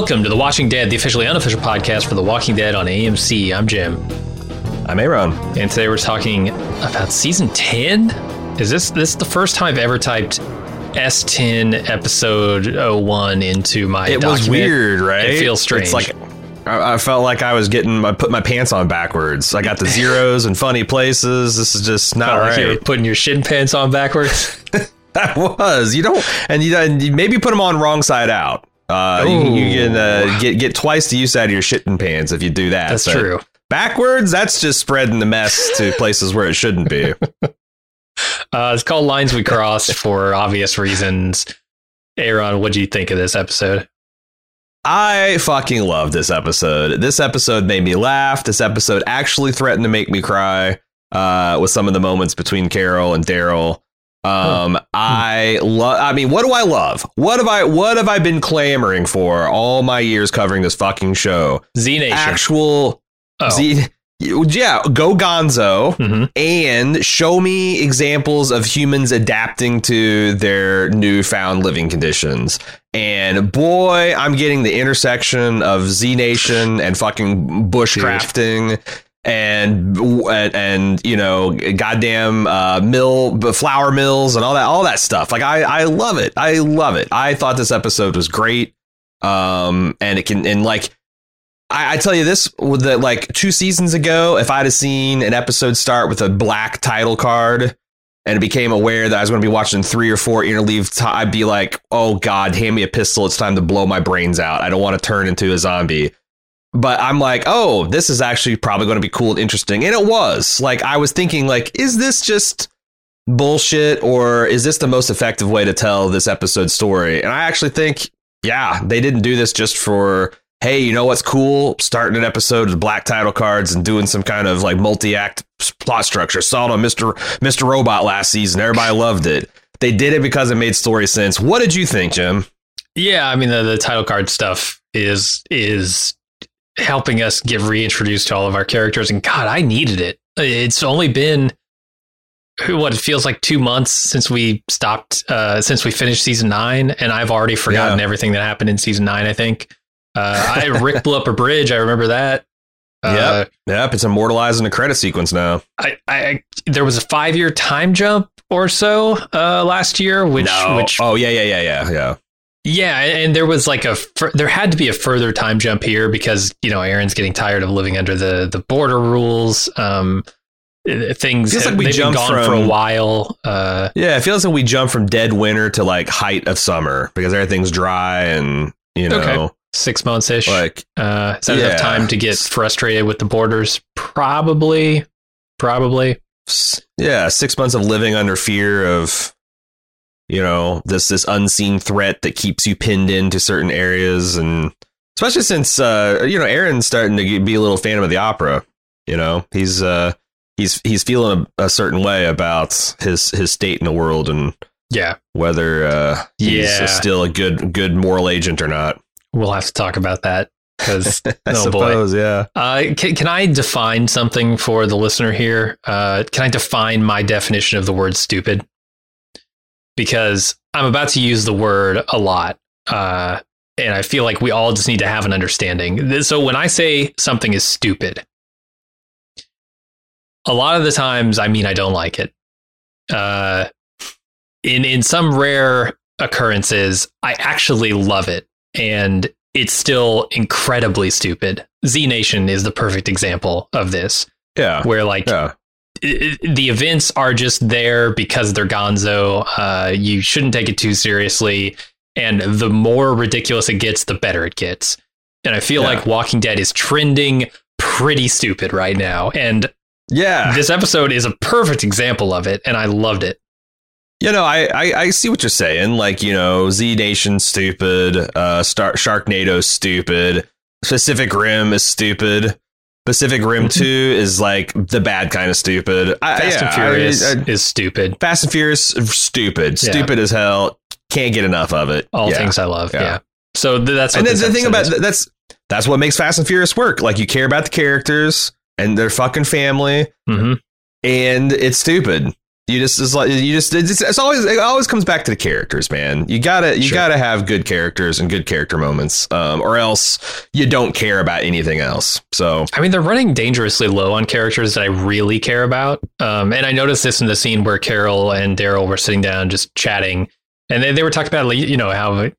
Welcome to The Watching Dead, the officially unofficial podcast for The Walking Dead on AMC. I'm Jim. I'm Aaron. And today we're talking about season 10. Is this this is the first time I've ever typed S10 episode 01 into my It document. was weird, right? It feels strange. It's like I, I felt like I was getting I put my pants on backwards. I got the zeros and funny places. This is just not Felt like you were right. putting your shin pants on backwards. That was you don't and you, and you maybe put them on wrong side out. Uh, you, you can uh, get get twice the use out of your shitting pants if you do that. That's But true. Backwards, that's just spreading the mess to places where it shouldn't be. Uh, it's called Lines We Cross for obvious reasons. Aaron, what do you think of this episode? I fucking love this episode. This episode made me laugh. This episode actually threatened to make me cry uh, with some of the moments between Carol and Daryl. Um, I love. I mean, what do I love? What have I? What have I been clamoring for all my years covering this fucking show? Z Nation. Actual oh. Z. Yeah, go Gonzo Mhm. and show me examples of humans adapting to their newfound living conditions. And boy, I'm getting the intersection of Z Nation and fucking bushcrafting. And, and you know goddamn uh, mill flour mills and all that all that stuff like I I love it I love it I thought this episode was great um and it can and like I, I tell you this the like two seasons ago, if I'd have seen an episode start with a black title card and it became aware that I was going to be watching three or four interleave, ti I'd be like, "Oh God, hand me a pistol! It's time to blow my brains out. I don't want to turn into a zombie." But I'm like, "Oh, this is actually probably going to be cool and interesting," and it was. Like I was thinking, like, is this just bullshit or is this the most effective way to tell this episode story? And I actually think, yeah, they didn't do this just for hey, you know what's cool? Starting an episode with black title cards and doing some kind of like multi-act plot structure. Saw it on Mr. Mr. Robot last season. Everybody loved it. They did it because it made story sense. What did you think, Jim? Yeah, I mean the, the title card stuff is is helping us get reintroduced to all of our characters, and God, I needed it. It's only been what it feels like two months since we stopped, uh, since we finished season nine, and I've already forgotten Yeah. everything that happened in season nine. I think uh, I Rick blew up a bridge. I remember that. Uh, Yep. Yep, it's immortalizing the credit sequence now. I, I there was a five year time jump or so uh, last year, which which oh yeah, yeah, yeah, yeah, yeah. Yeah, and there was like a there had to be a further time jump here because you know Aaron's getting tired of living under the the border rules. Um, uh, things Feels have, like we jumped gone for a while. Uh, Yeah, it feels like we jump from dead winter to like height of summer because everything's dry and you know Okay. six months ish. like uh, is that yeah. enough time to get frustrated with the borders? Probably, probably. yeah, six months of living under fear of you know this this unseen threat that keeps you pinned into certain areas and especially since uh you know Aaron's starting to be a little phantom of the opera. You know he's uh he's he's feeling a, a certain way about his his state in the world and Yeah, whether uh he's Yeah. still a good good moral agent or not. we'll have to talk about that because I oh boy. suppose, yeah. Uh, can, can I define something for the listener here? Uh, can I define my definition of the word stupid? Because I'm about to use the word a lot. Uh, and I feel like we all just need to have an understanding. So when I say something is stupid, a lot of the times I mean I don't like it. Uh, in in some rare occurrences, I actually love it, and it's still incredibly stupid. Z Nation is the perfect example of this, Yeah. where like Yeah. The events are just there because they're gonzo. Uh, you shouldn't take it too seriously. And the more ridiculous it gets, the better it gets. And I feel Yeah. like Walking Dead is trending pretty stupid right now. And Yeah. this episode is a perfect example of it. And I loved it. You know, I, I, I see what you're saying. Like, you know, Z Nation stupid, uh, Star- Sharknado stupid, Pacific Rim is stupid. Pacific Rim 2 is like the bad kind of stupid. I, Fast yeah, and Furious I- I- is stupid. Fast and Furious, stupid, Yeah. stupid as hell. Can't get enough of it. All Yeah. things I love. Yeah. So th- that's what And then the thing about is. that's that's what makes Fast and Furious work. Like you care about the characters and their fucking family, Mhm. and it's stupid. You just it's like you just it's, it's always it always comes back to the characters, man. You gotta you Sure. gotta have good characters and good character moments, um, or else you don't care about anything else. So I mean, they're running dangerously low on characters that I really care about. Um, and I noticed this in the scene where Carol and Daryl were sitting down just chatting, and they, they were talking about, you know, how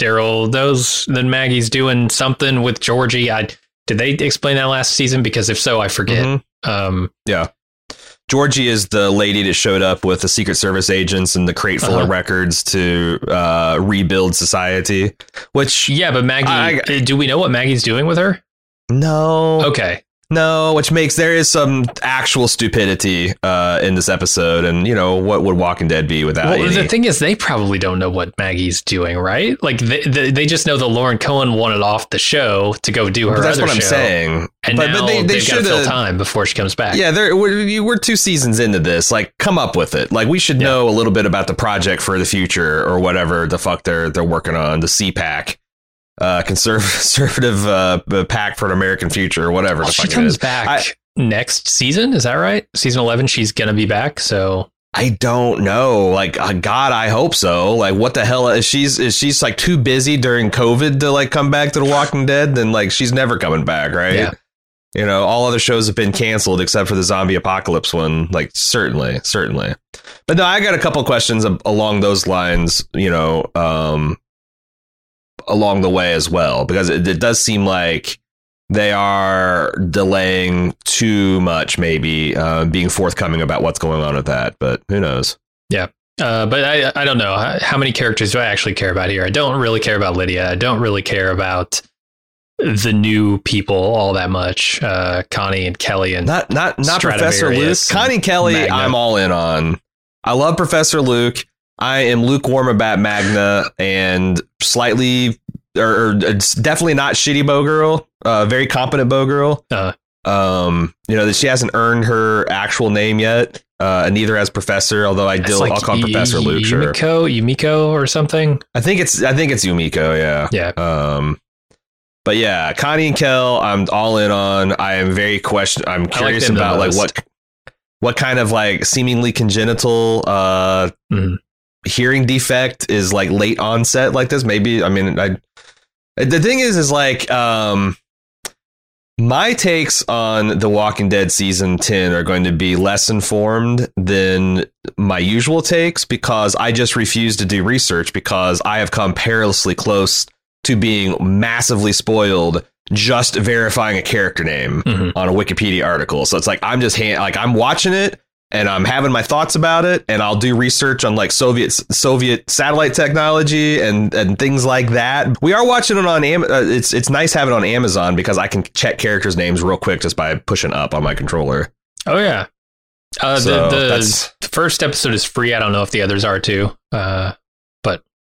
Daryl knows that Maggie's doing something with Georgie. I did they explain that last season? Because if so, I forget. mhm. Um, Georgie is the lady that showed up with the Secret Service agents and the crate full of Uh-huh. records to uh, rebuild society. Which yeah, but Maggie, I- do we know what Maggie's doing with her? no, Okay, No, which makes there is some actual stupidity uh, in this episode, and you know what would Walking Dead be without well, any? the thing is, they probably don't know what Maggie's doing, right? Like they, they, they just know that Lauren Cohan wanted off the show to go do her But that's other what I'm show. saying. And but, now but they, they they've got to should fill time before she comes back. Yeah, we're, we're two seasons into this. Like, come up with it. Like, we should Yeah. know a little bit about the project for the future or whatever the fuck they're they're working on. The CPAC, uh, conservative conservative uh, pack for an American future or whatever. Well, the she comes back I- next season. Is that right? Season eleven. She's gonna be back. So I don't know. Like, uh, God, I hope so. Like, what the hell is she's is she's like too busy during COVID to like come back to The Walking Dead? Then like she's never coming back, right? Yeah. You know, all other shows have been canceled except for the zombie apocalypse one. Like, certainly, certainly. But no, I got a couple questions along those lines. You know, um, along the way as well, because it, it does seem like they are delaying too much, maybe uh, being forthcoming about what's going on with that. But who knows? Yeah. Uh, but I, I don't know how, many characters do I actually care about here. I don't really care about Lydia. I don't really care about the new people all that much. Uh, Connie and Kelly and Not not not Professor Luke. Connie Kelly, Magna. I'm all in on. I love Professor Luke. I am lukewarm about Magna and slightly or, or it's definitely not shitty bow girl. Uh, very competent bow girl. Uh. um, you know that she hasn't earned her actual name yet. Uh, and neither has Professor. Although I do, like I'll call Y- Professor Luke. Sure. Yumiko, Yumiko or something. I think it's I think it's Yumiko. Yeah. Yeah. Um, but yeah, Connie and Kel, I'm all in on. I am very question. I'm curious the about like what what kind of like seemingly congenital uh Mhm. Hearing defect is like late onset like this. Maybe I mean I. The thing is, is like um. My takes on The Walking Dead season 10 are going to be less informed than my usual takes because I just refuse to do research because I have come perilously close to being massively spoiled just verifying a character name Mhm. on a Wikipedia article. So it's like I'm just hand, like I'm watching it and I'm having my thoughts about it and I'll do research on like Soviet Soviet satellite technology and and things like that. We are watching it on Am- uh, it's it's nice having it on Amazon because I can check characters names real quick just by pushing up on my controller. Oh yeah. Uh, So the the first episode is free. I don't know if the others are too. Uh,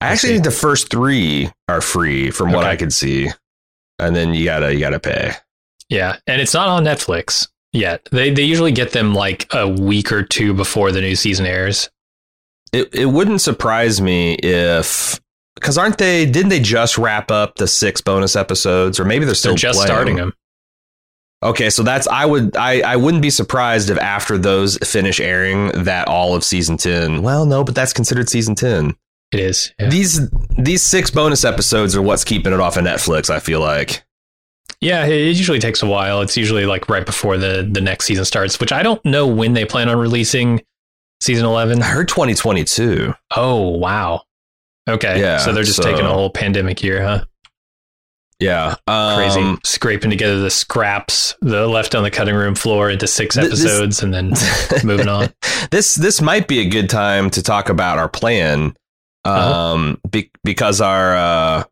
I I actually think the first 3 are free from what I could see. And then you got to you got to pay. yeah, and it's not on Netflix yet. They they usually get them like a week or two before the new season airs. It it wouldn't surprise me if because aren't they? Didn't they just wrap up the six bonus episodes, or maybe they're still They're just playing? starting them. Okay, so that's I would I I wouldn't be surprised if after those finish airing that all of season ten. Well, no, but that's considered season ten. It is. Yeah. These these six bonus episodes are what's keeping it off of Netflix. I feel like. Yeah, it it usually takes a while. It's usually like right before the the next season starts, which I don't know when they plan on releasing season eleven. I heard twenty twenty two. Oh wow. Okay. Yeah, So they're just so- taking a whole pandemic year, huh? Yeah, um, Crazy. Scraping together the scraps, the left on the cutting room floor into six Th- this- episodes and then moving on. this this might be a good time to talk about our plan, Uh-huh. um, be, because our uh,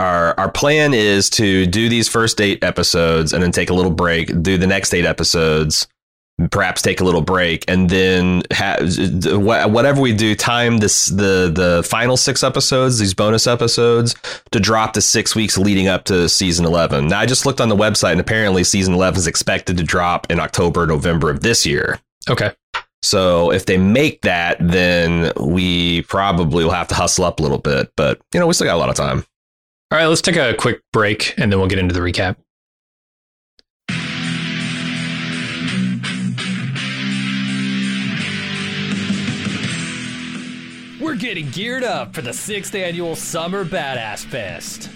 our our plan is to do these first eight episodes and then take a little break, do the next eight episodes, perhaps take a little break, and then ha- whatever we do, time this the the final six episodes, these bonus episodes, to drop the six weeks leading up to season eleven. Now, I just looked on the website, and apparently, season eleven is expected to drop in October, November of this year. Okay. So if they make that, then we probably will have to hustle up a little bit. But you know, we still got a lot of time. All right, let's take a quick break and then we'll get into the recap. We're getting geared up for the sixth annual Summer Badass Fest.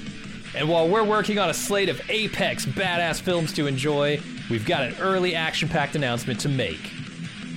And while we're working on a slate of apex badass films to enjoy, we've got an early action packed announcement to make.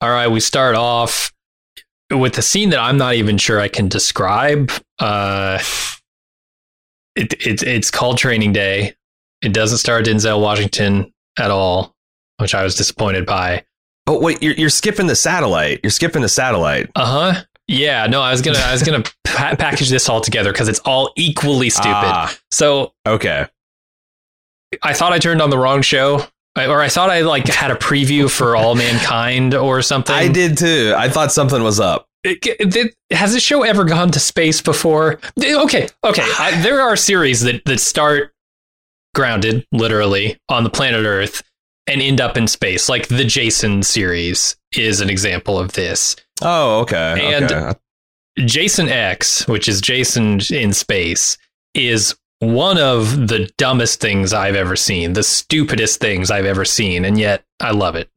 All right, we start off with a scene that I'm not even sure I can describe. Uh, it, it, it's called Training Day. It doesn't star Denzel Washington at all, which I was disappointed by. Oh wait, you're, you're skipping the satellite. You're skipping the satellite. Uh huh. Yeah, no, I was gonna I was gonna pa- package this all together because it's all equally stupid. Ah, So okay. I thought I turned on the wrong show, or I thought I like had a preview for All Mankind or something. I did too. I thought something was up. It- it- has this show ever gone to space before? Okay, okay. I, there are series that that start grounded, literally, on the planet Earth and end up in space. Like the Jason series is an example of this. Oh, okay. And- okay. Jason X, which is Jason in space, is one of the dumbest things I've ever seen, the stupidest things I've ever seen, and yet I love it.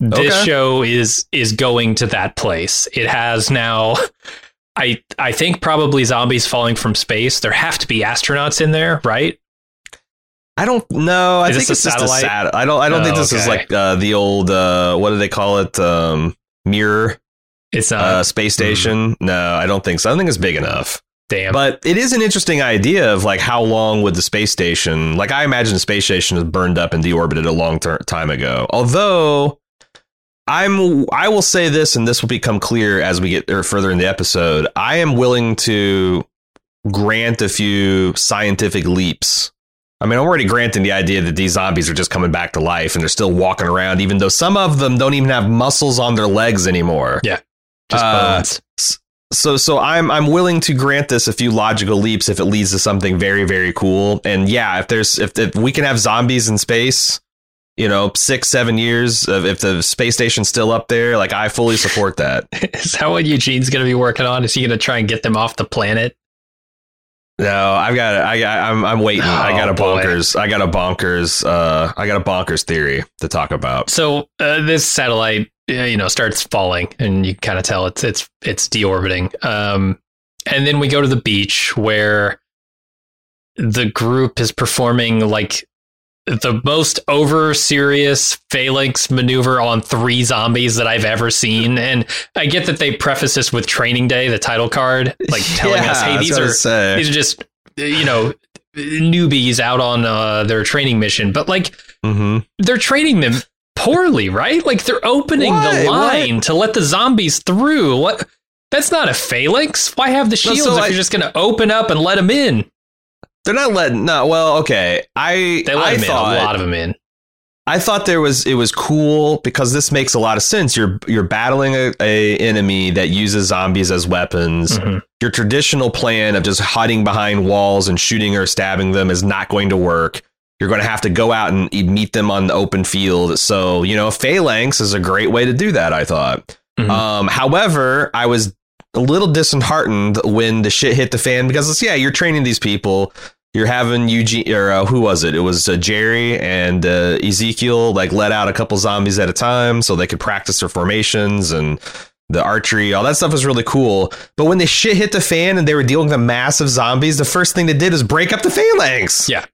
This Okay. show is is going to that place. It has now I I think probably zombies falling from space. There have to be astronauts in there, right? I don't know. I Is think this it's a just a sat. I don't. I don't Oh, think this is like uh, the old. Uh, what do they call it? Um, Mir It's not uh, space Hmm. station. No, I don't think so. I don't think it's big enough. Damn. But it is an interesting idea of like how long would the space station? Like I imagine the space station is burned up and deorbited a long ter- time ago. Although I'm, I will say this, and this will become clear as we get or further in the episode. I am willing to grant a few scientific leaps. I mean, I'm already granting the idea that these zombies are just coming back to life and they're still walking around, even though some of them don't even have muscles on their legs anymore. Yeah. Just uh, bones. So so I'm I'm willing to grant this a few logical leaps if it leads to something very very cool. And yeah, if there's if, if we can have zombies in space, you know, six seven years of if the space station's still up there, like I fully support that. Is that what Eugene's going to be working on? Is he going to try and get them off the planet? No, I've got. I. I'm. I'm waiting. I got Oh, a boy. bonkers. I got a bonkers. Uh, I got a bonkers theory to talk about. So uh, this satellite, you know, starts falling, and you kind of tell it's it's it's deorbiting. Um, and then we go to the beach where the group is performing like the most over serious phalanx maneuver on three zombies that I've ever seen. And I get that they preface this with Training Day, the title card, like telling us, "Hey, these are say. these are just you know newbies out on uh, their training mission." But like mm-hmm. they're training them poorly, right? Like they're opening the line to let the zombies through. What? That's not a phalanx. Why have the shields so if I- you're just going to open up and let them in? They're not letting. No. Well, okay. I. They let I them in, a lot of them in. I thought there was it was cool because this makes a lot of sense. You're you're battling a, a enemy that uses zombies as weapons. Mhm. Your traditional plan of just hiding behind walls and shooting or stabbing them is not going to work. You're going to have to go out and meet them on the open field. So you know, phalanx is a great way to do that. I thought. Mhm. Um, however, I was a little disheartened when the shit hit the fan because it's, yeah, you're training these people. You're having Eugene or uh, who was it? It was uh, Jerry and uh, Ezekiel like let out a couple zombies at a time so they could practice their formations and the archery. All that stuff was really cool. But when the shit hit the fan and they were dealing with a massive zombies, the first thing they did is break up the phalanx. Yeah.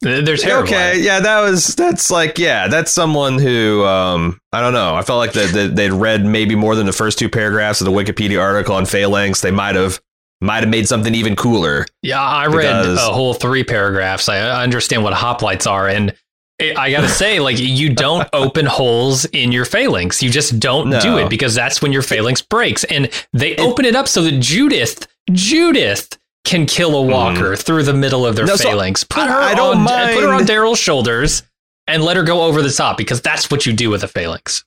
They're terrible. Okay, yeah, that was that's like yeah, that's someone who um I don't know. I felt like that that they'd read maybe more than the first two paragraphs of the Wikipedia article on phalanx. They might have might have made something even cooler. Yeah, I read a whole three paragraphs. I understand what hoplites are, and I got to say, like, you don't open holes in your phalanx. You just don't No. do it because that's when your phalanx breaks. And they open it up so that Judith, Judith, can kill a walker through the middle of their Mm-hmm. No, so phalanx. Put her I- on, put her on Daryl's shoulders and let her go over the top because that's what you do with a phalanx.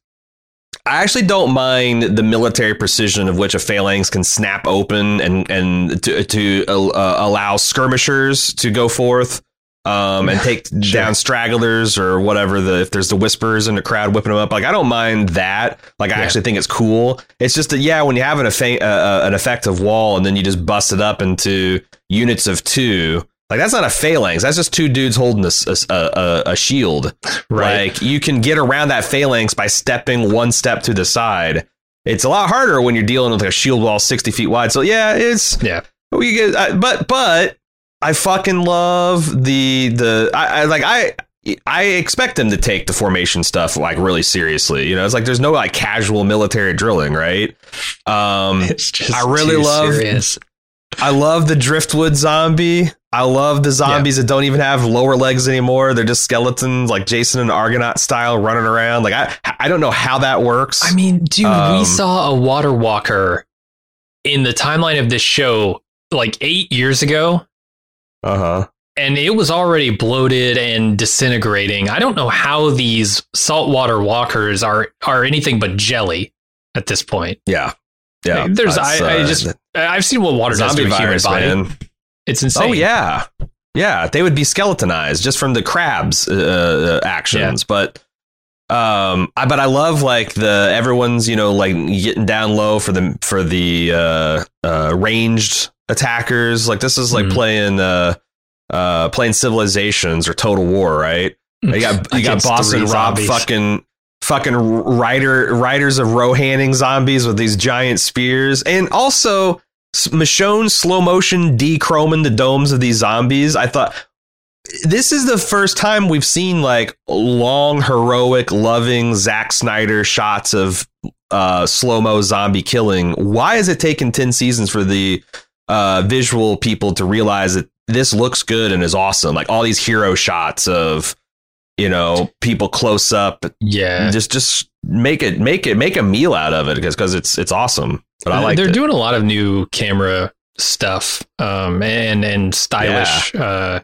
I actually don't mind the military precision of which a phalanx can snap open and and to, to uh, allow skirmishers to go forth um, and take down stragglers or whatever. The if there's the whispers in the crowd whipping them up, like I don't mind that. Like I Yeah. actually think it's cool. It's just that yeah, when you have an effa- uh, uh, an effective wall and then you just bust it up into units of two. Like that's not a phalanx. That's just two dudes holding a a shield. Right. Like you can get around that phalanx by stepping one step to the side. It's a lot harder when you're dealing with like a shield wall 60 feet wide. So yeah, it's yeah. we get, I, but but I fucking love the the I, I like I I expect them to take the formation stuff like really seriously. You know, it's like there's no like casual military drilling, right? Um, It's just I really love- serious. I love the driftwood zombie. I love the zombies that don't even have lower legs anymore. They're just skeletons, like Jason and Argonaut style, running around. Like I, I don't know how that works. I mean, dude, Um, we saw a water walker in the timeline of this show like eight years ago, uh huh. and it was already bloated and disintegrating. I don't know how these saltwater walkers are are anything but jelly at this point. Yeah, yeah. There's- I- I uh, just- I've seen what water does to zombie a human virus, body. man. It's insane. Oh yeah, yeah. They would be skeletonized just from the crabs uh, uh, actions, but. Um, I, but I love like the everyone's you know like getting down low for the for the uh, uh, ranged attackers. Like this is like Mhm. playing uh, uh, playing Civilizations or Total War, right? You got you got Boston Rob zombies. fucking fucking rider riders of Rohanning zombies with these giant spears, and also Michonne slow motion dechroming the domes of these zombies. I thought this is the first time we've seen like long, heroic, loving Zack Snyder shots of uh, slow mo zombie killing. Why is it taking ten seasons for the uh, visual people to realize that this looks good and is awesome? Like all these hero shots of you know people close up Yeah. just just make it make it make a meal out of it because because it's it's awesome but i like they're it. doing a lot of new camera stuff um, and and stylish uh,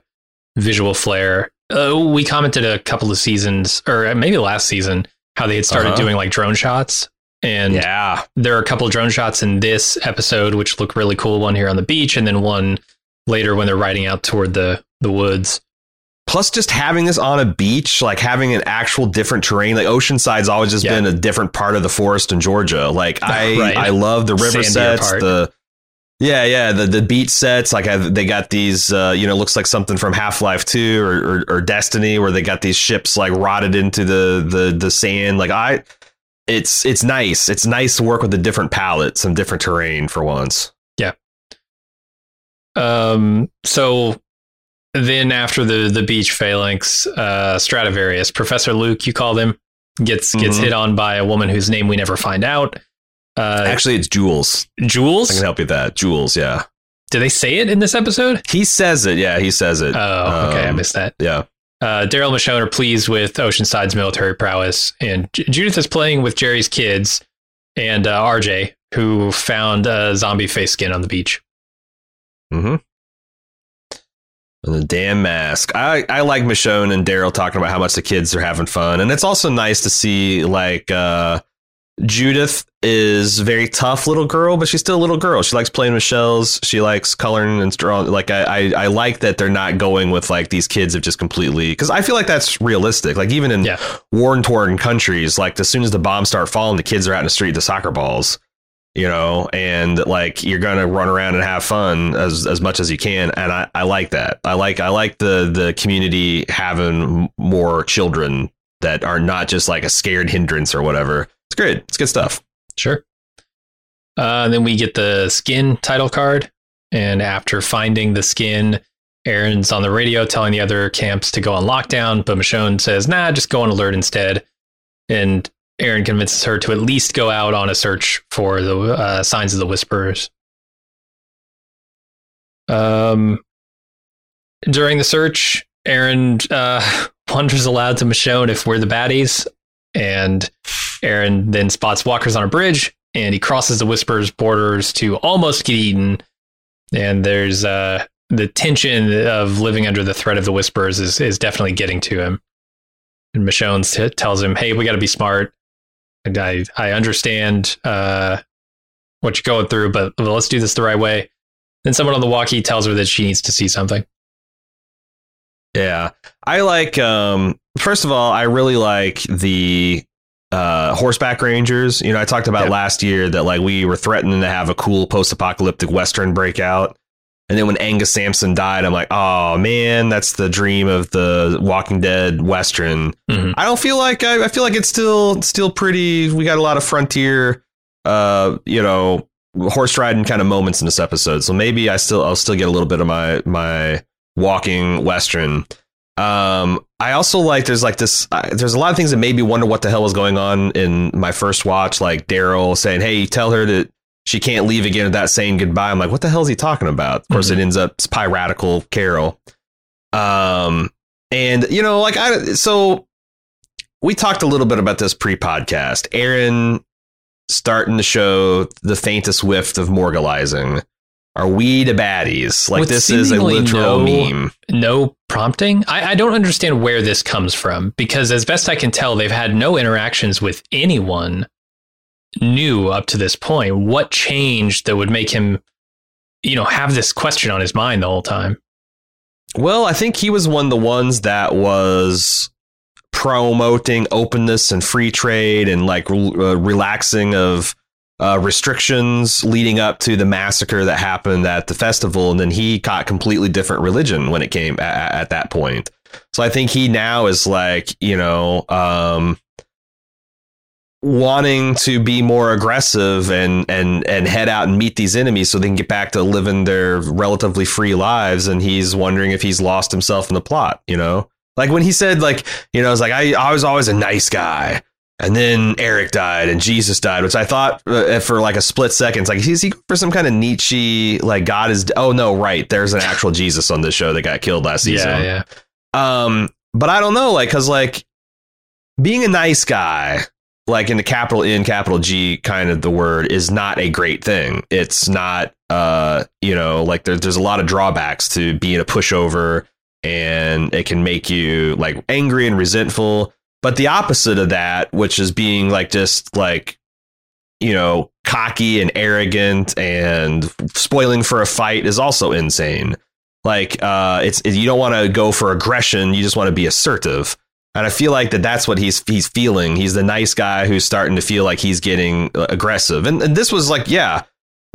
visual flair. Uh, we commented a couple of seasons, or maybe last season, how they had started Uh-huh. doing like drone shots. And yeah there are a couple of drone shots in this episode which look really cool. One here on the beach, and then one later when they're riding out toward the the woods. plus just having this on a beach like having an actual different terrain like oceanside's always just Yeah. been a different part of the forest in georgia like i Right. i love the river Sandier sets part. the Yeah, yeah. The the beat sets like I've, they got these. Uh, you know, looks like something from Half Life Two or, or or Destiny, where they got these ships like rotted into the the the sand. Like I, it's it's nice. It's nice to work with a different palette, some different terrain for once. Yeah. Um, so then after the the beach phalanx, uh, Stradivarius, Professor Luke, you called him, gets gets Mhm. hit on by a woman whose name we never find out. Uh, Actually, it's Jules. Jules. I can help you with that. Jules. Yeah, Did they say it in this episode? he says it. Yeah, he says it. Oh, okay, I Um, missed that. Yeah. Uh, Daryl and Michonne are pleased with Oceanside's military prowess, and J- Judith is playing with Jerry's kids and uh, RJ, who found a zombie face skin on the beach. Mm-hmm. And the damn mask. I, I like Michonne and Daryl talking about how much the kids are having fun. And it's also nice to see like uh Judith is a very tough little girl, but she's still a little girl. She likes playing with shells. She likes coloring and drawing. Like I, I, I like that they're not going with like these kids have just completely because I feel like that's realistic. Like even in Yeah. war torn countries, like as soon as the bombs start falling, the kids are out in the street to soccer balls you know, and like you're gonna run around and have fun as as much as you can, and I, I like that. I like I like the the community having more children that are not just like a scared hindrance or whatever. Good. It's good stuff. Sure. Uh, then we get the skin title card. And after finding the skin, Aaron's on the radio telling the other camps to go on lockdown. But Michonne says, nah, just go on alert instead. And Aaron convinces her to at least go out on a search for the uh, signs of the Whisperers. Um, during the search, Aaron uh, wonders aloud to Michonne if we're the baddies. And Aaron then spots walkers on a bridge and he crosses the Whisper's borders to almost get eaten. And there's uh, the tension of living under the threat of the Whispers is, is definitely getting to him. And Michonne t- tells him, Hey, we got to be smart. And I, I understand uh, what you're going through, but let's do this the right way. Then someone on the walkie tells her that she needs to see something. Yeah, I like. Um, first of all, I really like the uh, horseback rangers. You know, I talked about Yeah. last year that like we were threatening to have a cool post-apocalyptic western breakout, and then when Angus Sampson died, I'm like, oh man, that's the dream of the Walking Dead western. Mhm. I don't feel like I, I feel like it's still still pretty. We got a lot of frontier, uh, you know, horse riding kind of moments in this episode. So maybe I still I'll still get a little bit of my my walking western. Um, I also like there's like this. Uh, there's a lot of things that made me wonder what the hell was going on in my first watch. Like Daryl saying, "Hey, tell her that she can't leave again without saying goodbye." I'm like, what the hell is he talking about? Of course, Mhm. it ends up piratical Carol. Um, and you know, like I so we talked a little bit about this pre-podcast. Aaron starting to show the faintest whiff of morgalizing. Are we the baddies? Like With this is a literal no- meme. no prompting. I, I don't understand where this comes from because, as best I can tell, they've had no interactions with anyone new up to this point. What changed that would make him, you know, have this question on his mind the whole time? Well, I think he was one of the ones that was promoting openness and free trade and like re- uh, relaxing of uh, restrictions leading up to the massacre that happened at the festival, and then he got completely different religion when it came at, at that point. So I think he now is like you know um, wanting to be more aggressive and and and head out and meet these enemies so they can get back to living their relatively free lives and he's wondering if he's lost himself in the plot you know like when he said like you know it's like I, I was always a nice guy and then Eric died and Jesus died which I thought uh, for like a split second it's like is he for some kind of Nietzsche like God is oh no right there's an actual Jesus on this show that got killed last season Yeah, yeah. um, but I don't know, like, cause like being a nice guy, like in the capital N, capital G kind of the word is not a great thing. It's not, uh, you know, like there's there's a lot of drawbacks to being a pushover, and it can make you like angry and resentful. But the opposite of that, which is being like just like you know cocky and arrogant and spoiling for a fight, is also insane. Like uh it's you don't want to go for aggression you just want to be assertive. And i feel like that that's what he's he's feeling. He's the nice guy who's starting to feel like he's getting uh, aggressive. And, and this was like yeah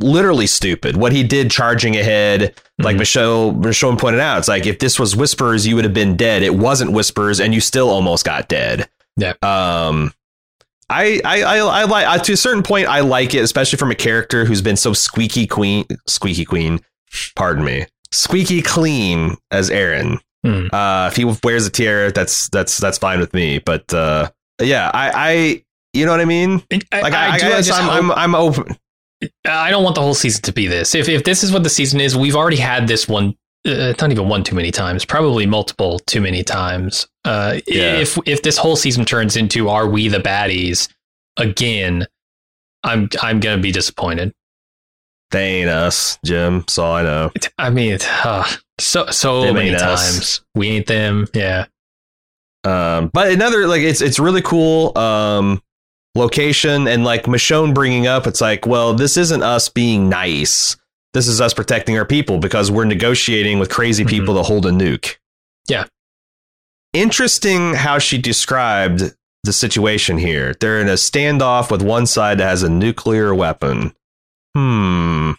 literally stupid. What he did charging ahead, like Mhm. Michelle Michelle pointed out, it's like if this was Whispers, you would have been dead. It wasn't Whispers, and you still almost got dead. Yeah. Um, I I I, I like uh, to a certain point. I like it, especially from a character who's been so squeaky queen, squeaky queen. Pardon me, squeaky clean as Aaron. Hmm. Uh, if he wears a tiara, that's that's that's fine with me. But uh, yeah, I I you know what I mean. I, Like I, I, do, I I'm, I'm I'm open. I don't want the whole season to be this. If if this is what the season is, we've already had this one. Uh, not even one too many times. Probably multiple too many times. Uh, Yeah. If if this whole season turns into are we the baddies again, I'm I'm gonna be disappointed. They ain't us, Jim. So I know. I mean, uh, so so Them many us. times we ain't them. Yeah. Um, but another like it's it's really cool. Um, location and like Michonne bringing up, it's like, well, this isn't us being nice. This is us protecting our people because we're negotiating with crazy Mhm. people to hold a nuke. Yeah. Interesting how she described the situation here. They're in a standoff with one side that has a nuclear weapon. Hmm.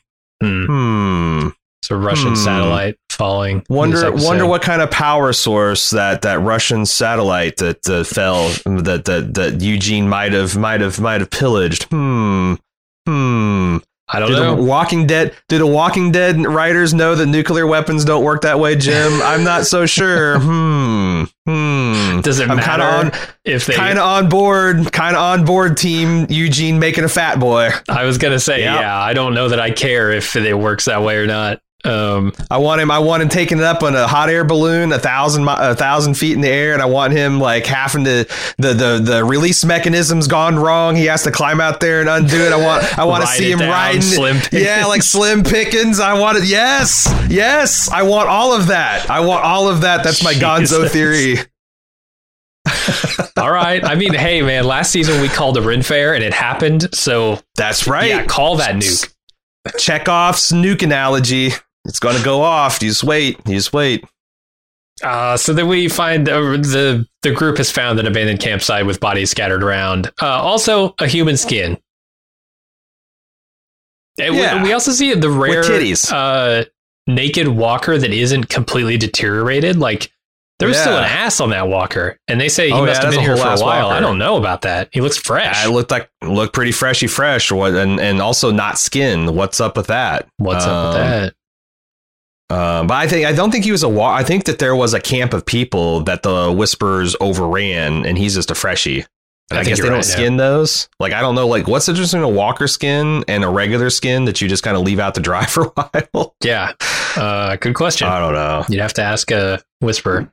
Hmm. Hmm. It's a Russian Hmm. satellite falling. Wonder wonder what kind of power source that that Russian satellite that uh, fell that that that Eugene might have might have might have pillaged. Hmm. Hmm. I don't Do know. the Walking Dead do the Walking Dead writers know that nuclear weapons don't work that way, Jim? I'm not so sure. Hmm. Hmm. Does it I'm matter on if they? kind of on board, kind of on board team Eugene making a fat boy. I was gonna say, Yep. yeah. I don't know that I care if it works that way or not. Um, I want him. I want him taking it up on a hot air balloon, a thousand a thousand feet in the air, and I want him like having to the the the release mechanism's gone wrong. He has to climb out there and undo it. I want I want to see him down, riding. Slim yeah, like Slim Pickens. I want it. Yes, yes. I want all of that. I want all of that. That's my Gonzo theory. all right. I mean, hey, man. Last season we called a Ren Fair and it happened. So That's right. yeah, call that nuke. Chekhov's nuke analogy. It's going to go off. You just wait. You just wait. Uh, so then we find uh, the the group has found an abandoned campsite with bodies scattered around. Uh, also, a human skin. And we- Yeah. we, also see the rare titties. Uh, naked walker that isn't completely deteriorated. Like there was still an ass on that walker, and they say he Oh, yeah, must have been here for a while. walker. I don't know about that. He looks fresh. I looked like looked pretty freshy fresh. What and and also not skin. What's up with that? What's up with Um, that? Um, but I think I don't think he was a wa- I think that there was a camp of people that the whispers overran, and he's just a freshie. I I, guess they don't right, yeah. skin those. Like I don't know, like what's interesting in a walker skin and a regular skin that you just kind of leave out to dry for a while. Yeah. Uh, good question. I don't know. You'd have to ask a whisper.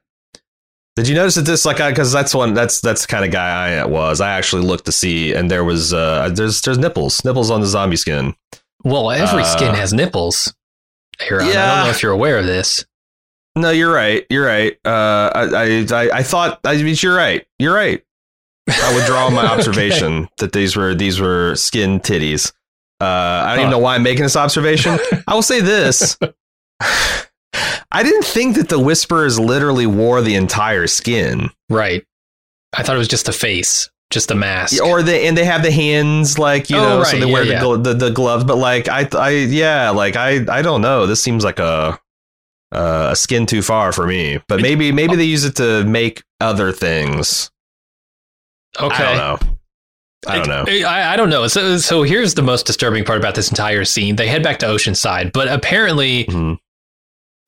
Did you notice that this like because that's one that's that's the kind of guy I was. I actually looked to see, and there was uh there's there's nipples nipples on the zombie skin. Well, every Uh, skin has nipples. Aaron, I don't know if you're aware of this. No, you're right. You're right. Uh, I, I, I, thought. I mean, you're right. You're right. I would draw my Okay. observation that these were these were skin titties. Uh, I don't even know why I'm making this observation. I will say this: I didn't think that the Whisperers literally wore the entire skin, Right. I thought it was just a face, just a mask. or they and they have the hands like you Oh, know, so they Yeah, wear yeah. the, the the gloves. But like I, I, yeah, like I, I don't know. This seems like a. Uh, a skin too far for me, but maybe maybe they use it to make other things. okay. I don't know. I don't know. I, I don't know. So, so here's the most disturbing part about this entire scene. They head back to Oceanside, but apparently Mhm.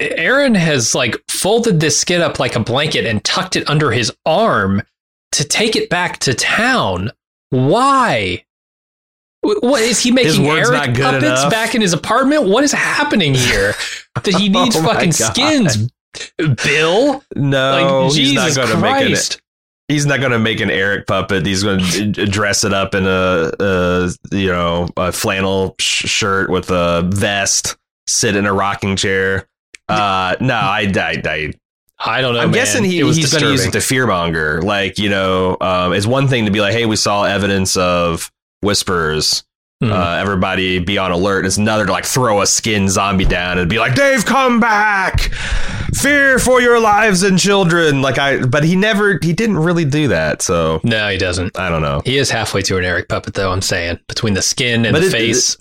Aaron has like folded this skin up like a blanket and tucked it under his arm to take it back to town. Why? Wh- What is he making Eric not good puppets enough. back in his apartment? What is happening here? that he needs Oh fucking skins, Bill. No, like he's not going to make it. He's not going to make an Eric puppet. He's going to dress it up in a, a you know a flannel sh- shirt with a vest, sit in a rocking chair. Uh, no, I, I, I I don't know. I'm man. guessing he, he's going to use it to fearmonger. Like you know, um, it's one thing to be like, hey, we saw evidence of whispers. Mhm. Uh, everybody be on alert. It's another to like throw a skin zombie down and be like, "Dave, come back! Fear for your lives and children." Like I, but he never, he didn't really do that. So no, he doesn't. I don't know. He is halfway to an Eric puppet, though. I'm saying between the skin and But the it- face.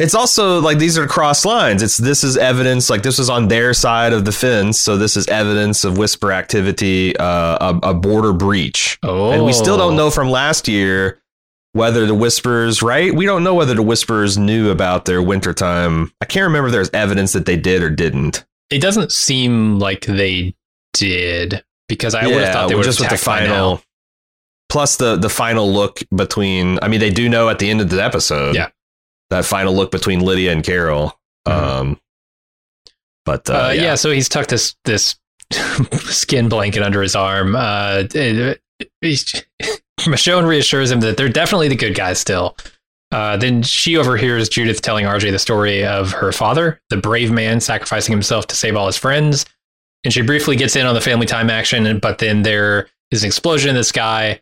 It's also like these are cross lines. It's this is evidence like this was on their side of the fence, so this is evidence of whisper activity, uh, a, a border breach, Oh, and we still don't know from last year whether the whispers right. We don't know whether the whispers knew about their wintertime. I can't remember if there's evidence that they did or didn't. It doesn't seem like they did because I would have thought they were just with the attacked by now. final. Plus the the final look between. I mean, they do know at the end of the episode. Yeah. That final look between Lydia and Carol. Mhm. Um, but uh, Uh, yeah. so he's tucked this this skin blanket under his arm. Uh, it- he's- Michonne reassures him that they're definitely the good guys still. Uh, then she overhears Judith telling RJ the story of her father, the brave man sacrificing himself to save all his friends. And she briefly gets in on the family time action, but then there is an explosion in the sky,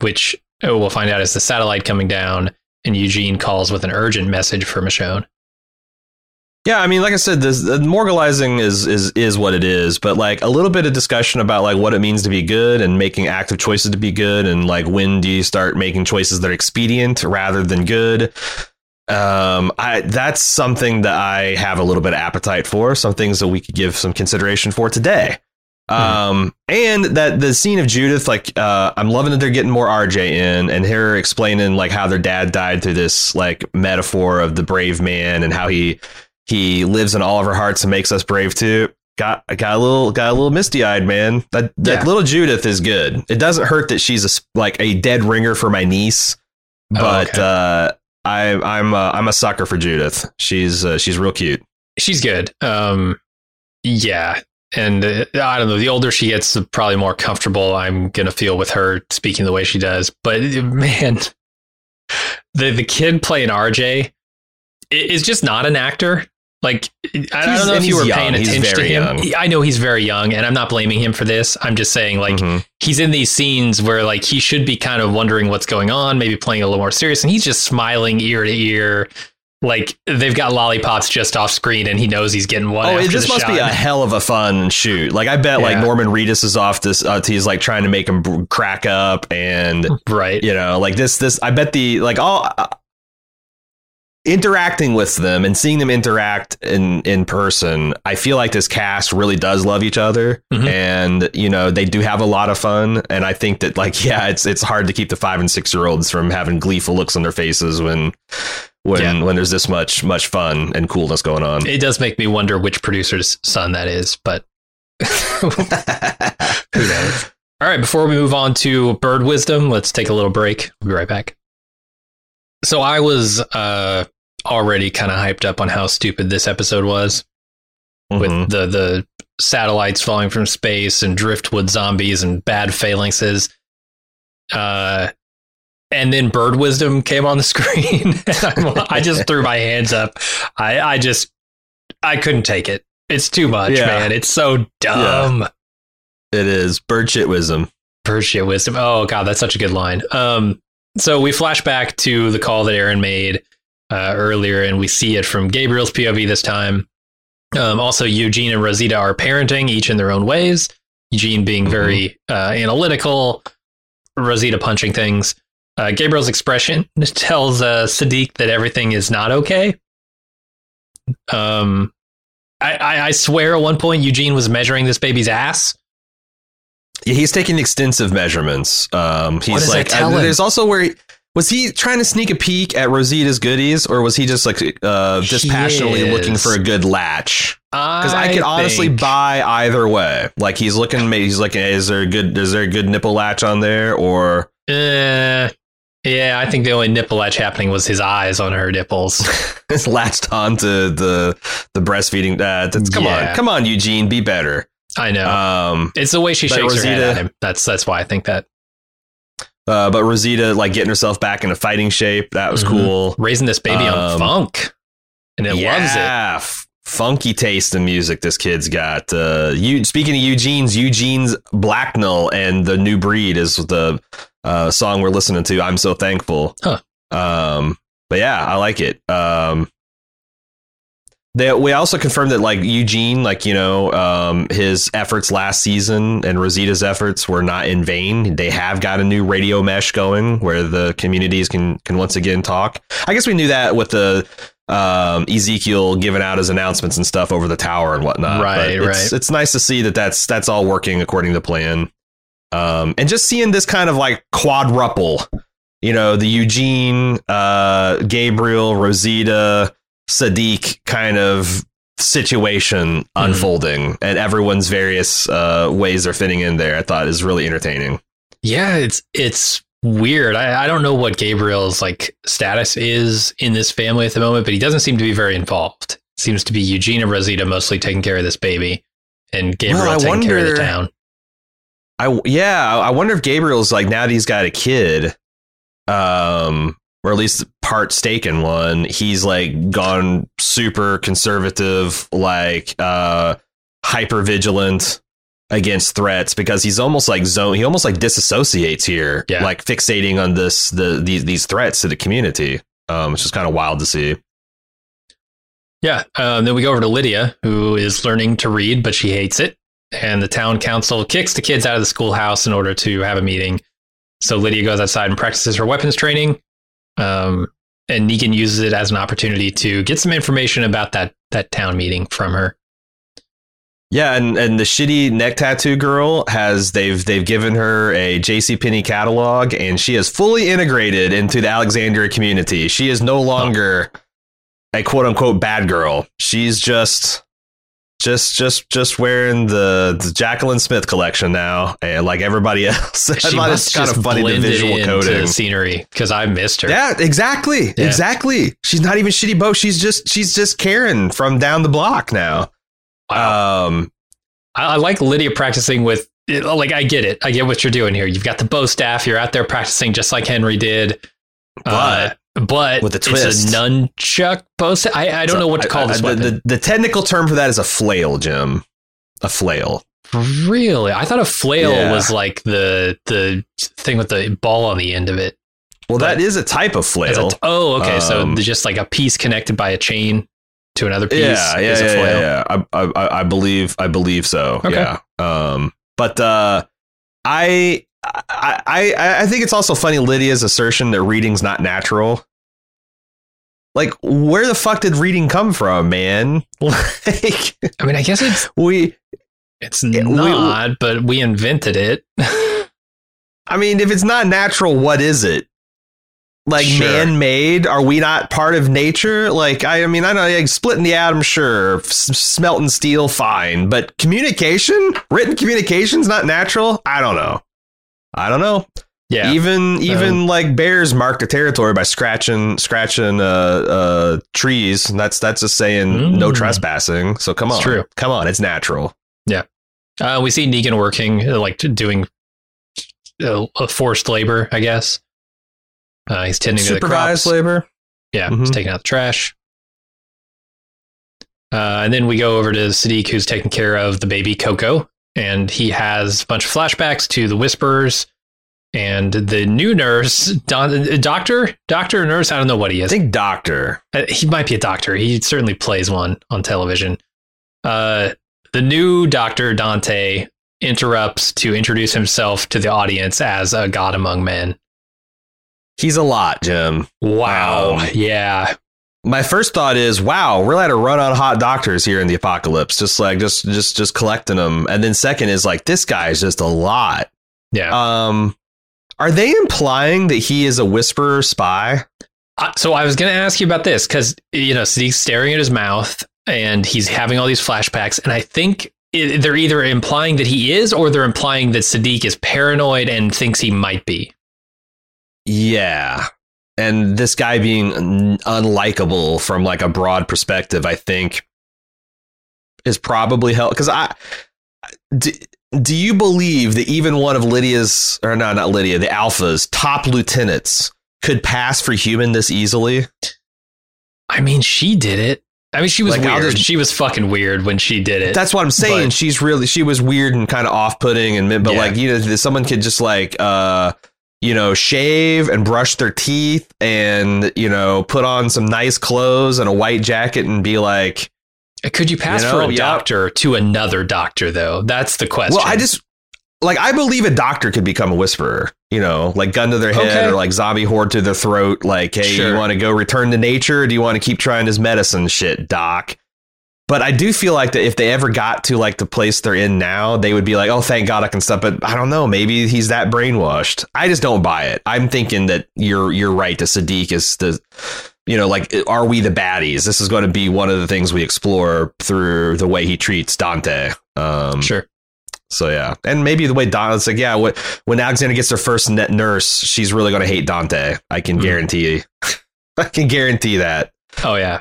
which oh, we'll find out is the satellite coming down. And Eugene calls with an urgent message for Michonne. Yeah, I mean, like I said, this the moralizing is is is what it is, but like a little bit of discussion about like what it means to be good and making active choices to be good, and like when do you start making choices that are expedient rather than good. Um, I that's something that I have a little bit of appetite for. Some things that we could give some consideration for today. Um, and that the scene of Judith, like, uh, I'm loving that they're getting more RJ in and her explaining like how their dad died through this like metaphor of the brave man and how he he lives in all of our hearts and makes us brave too. Got got a little got a little misty eyed man. That that Yeah. little Judith is good. It doesn't hurt that she's a like a dead ringer for my niece, Oh, but okay. uh, I I'm uh, I'm a sucker for Judith. She's uh, she's real cute. she's good. Um, yeah, and uh, I don't know. The older she gets, the probably more comfortable I'm gonna feel with her speaking the way she does. But man, the the kid playing RJ is just not an actor. Like I He's- don't know if you were paying young. He's attention to him. young. I know he's very young, and I'm not blaming him for this. I'm just saying, like, Mhm. he's in these scenes where like he should be kind of wondering what's going on, maybe playing a little more serious, and he's just smiling ear to ear. Like they've got lollipops just off screen, and he knows he's getting one. Oh, after it just the must shot. be a hell of a fun shoot. Like I bet, like Norman Reedus is off this. Uh, he's like trying to make him crack up, and right. you know, like this. This I bet the like all uh, interacting with them and seeing them interact in in person. I feel like this cast really does love each other, Mhm. and you know they do have a lot of fun. And I think that like yeah, it's it's hard to keep the five and six year olds from having gleeful looks on their faces when. When, Yeah. when there's this much much fun and coolness going on, It does make me wonder which producer's son that is, but who knows? All right, before we move on to bird wisdom, let's take a little break. We'll be right back. So I was uh, already kind of hyped up on how stupid this episode was Mhm. with the the satellites falling from space and driftwood zombies and bad phalanxes. Uh, and then bird wisdom came on the screen. I'm- just threw my hands up. I, I just I couldn't take it. It's too much, Yeah. man. It's so dumb. It is bird shit wisdom. Bird shit wisdom. Oh god, that's such a good line. Um, so we flash back to the call that Aaron made uh, earlier, and we see it from Gabriel's POV this time. Um, also, Eugene and Rosita are parenting, each in their own ways. Eugene being very uh, analytical, Rosita punching things. Uh, Gabriel's expression tells uh, Siddiq that everything is not okay. Um, I, I, I swear, at one point Eugene was measuring this baby's ass. Yeah, he's taking extensive measurements. Um, he's does that like, tell uh, him? there's also where he, was he trying to sneak a peek at Rosita's goodies, or was he just like uh, He dispassionately looking for a good latch? Because I, I could honestly think- buy either way. Like he's looking, he's looking. Is there a good? Is there a good nipple latch on there, or Uh, yeah, I think the only nipple latch happening was his eyes on her nipples. is latched onto the the breastfeeding? Uh, that's, come Yeah. on, come on, Eugene, be better. I know. Um, it's the way she shakes her head at him. That's that's why I think that uh, but Rosita like getting herself back into fighting shape. That was Mhm. cool. raising this baby on Um, funk, and it loves it. f- funky taste in music this kid's got. Uh, you speaking of Eugene's, Eugene's Blacknell and the New Breed is the uh, song we're listening to. I'm so thankful. Huh. Um, but yeah, I like it. Um, they, we also confirmed that like Eugene, like you know, um, his efforts last season and Rosita's efforts were not in vain. They have got a new radio mesh going where the communities can can once again talk. I guess we knew that with the um, Ezekiel giving out his announcements and stuff over the tower and whatnot. Right, But it's, right. It's nice to see that that's that's all working according to plan. Um, and just seeing this kind of like quadruple, you know, the Eugene, uh, Gabriel, Rosita, Siddiq kind of situation unfolding and everyone's various uh, ways they're fitting in there, I thought is really entertaining. Yeah, it's it's weird. I, I don't know what Gabriel's like status is in this family at the moment, but he doesn't seem to be very involved. Seems to be Eugene and Rosita mostly taking care of this baby, and Gabriel Well, taking care of the town. I yeah, I wonder if Gabriel's like now that he's got a kid, um, or at least part stake in one, he's like gone super conservative, like uh hyper vigilant against threats because he's almost like zone he almost like disassociates here, Yeah. like fixating on this the these these threats to the community. Um, which is kind of wild to see. Yeah. Um, then we go over to Lydia, who is learning to read, but she hates it. And the town council kicks the kids out of the schoolhouse in order to have a meeting. So Lydia goes outside and practices her weapons training. Um, and Negan uses it as an opportunity to get some information about that that town meeting from her. Yeah, and, and the shitty neck tattoo girl has they've they've given her a JC Penney catalog and she is fully integrated into the Alexandria community. She is no longer a quote unquote bad girl. She's just just just just wearing the, the Jaclyn Smith collection now, and like everybody else. I She thought must it's kind of funny the visual coding. the scenery because I missed her. Yeah, exactly. Yeah. Exactly. She's not even shitty Bo. She's just she's just Karen from down the block now. Wow. Um I, I like Lydia practicing with like I get it. I get what you're doing here. You've got the bow staff. You're out there practicing just like Henry did. Uh, but With a it's twist. a nunchuck staff. I, I don't know what to call I- I- this the, weapon. the, the technical term for that is a flail, Jim. A flail. really, I thought a flail Yeah. was like the the thing with the ball on the end of it. Well, But- that is a type of flail. oh, okay. so Um, there's just like a piece connected by a chain to another piece. yeah, yeah, is a yeah, flail. yeah, yeah. I, I, I believe, I believe so. Okay. Yeah. Um, but uh, I, I, I, I think it's also funny Lydia's assertion that reading's not natural. Like, where the fuck did reading come from, man? Like, I mean, I guess it's we, it's we- not, but we invented it. I mean, if it's not natural, what is it? Like Sure. man-made? Are we not part of nature? Like, I, I mean, I know like, splitting the atom, sure. S- smelting steel, fine. But communication, written communication's not natural. I don't know. I don't know. yeah. Even even like bears mark their territory by scratching scratching uh, uh, trees. And That's that's just saying no Mm. trespassing. So come on, true. Come on, it's natural. Yeah. Uh, we see Negan working, uh, like doing uh, a forced labor, I guess. Uh, he's tending to the Supervised crops. labor. Yeah, he's Mhm. taking out the trash. Uh, and then we go over to Siddiq, who's taking care of the baby Coco, and he has a bunch of flashbacks to the Whisperers and the new nurse, Don, doctor, doctor, or nurse. I don't know what he is. I think doctor. Uh, he might be a doctor. He certainly plays one on television. Uh, the new doctor, Dante, interrupts to introduce himself to the audience as a god among men. He's a lot, Jim. Wow. Um, yeah. My first thought is, wow, we're at a run on hot doctors here in the apocalypse, just like just just just collecting them. And then second is like this guy is just a lot. Yeah. Um, are they implying that he is a whisperer spy? Uh, so I was going to ask you about this because you know Siddiq's staring at his mouth and he's having all these flashbacks, and I think it, they're either implying that he is or they're implying that Siddiq is paranoid and thinks he might be. Yeah. And this guy being unlikable from like a broad perspective, I think, is probably help. Because I do, do you believe that even one of Lydia's or no, not Lydia, the Alpha's top lieutenants could pass for human this easily? I mean, she did it. I mean, she was Like, weird. just- she was fucking weird when she did it. That's what I'm saying. But- She's really she was weird and kind of off putting and but Yeah. like you know someone could just like uh you know shave and brush their teeth and you know put on some nice clothes and a white jacket and be like Could you pass You for a yeah. doctor to another doctor, though? That's the question. well I just like I believe a doctor could become a whisperer You know, like gun to their head Okay. or like zombie horde to their throat. Like, hey, Sure. you want to go return to nature? Do you want to keep trying this medicine shit, doc? But I do feel like that if they ever got to like the place they're in now, they would be like, "Oh, thank God I can stop." But I don't know. Maybe he's that brainwashed. I just don't buy it. I'm thinking that you're you're right. The Siddiq is the, you know, like, are we the baddies? This is going to be one of the things we explore through the way he treats Dante. Um, Sure. so yeah, and maybe the way Don, it's like, yeah, what, when Alexander gets her first net nurse, she's really going to hate Dante. I can Mhm. guarantee. I can guarantee that. Oh yeah.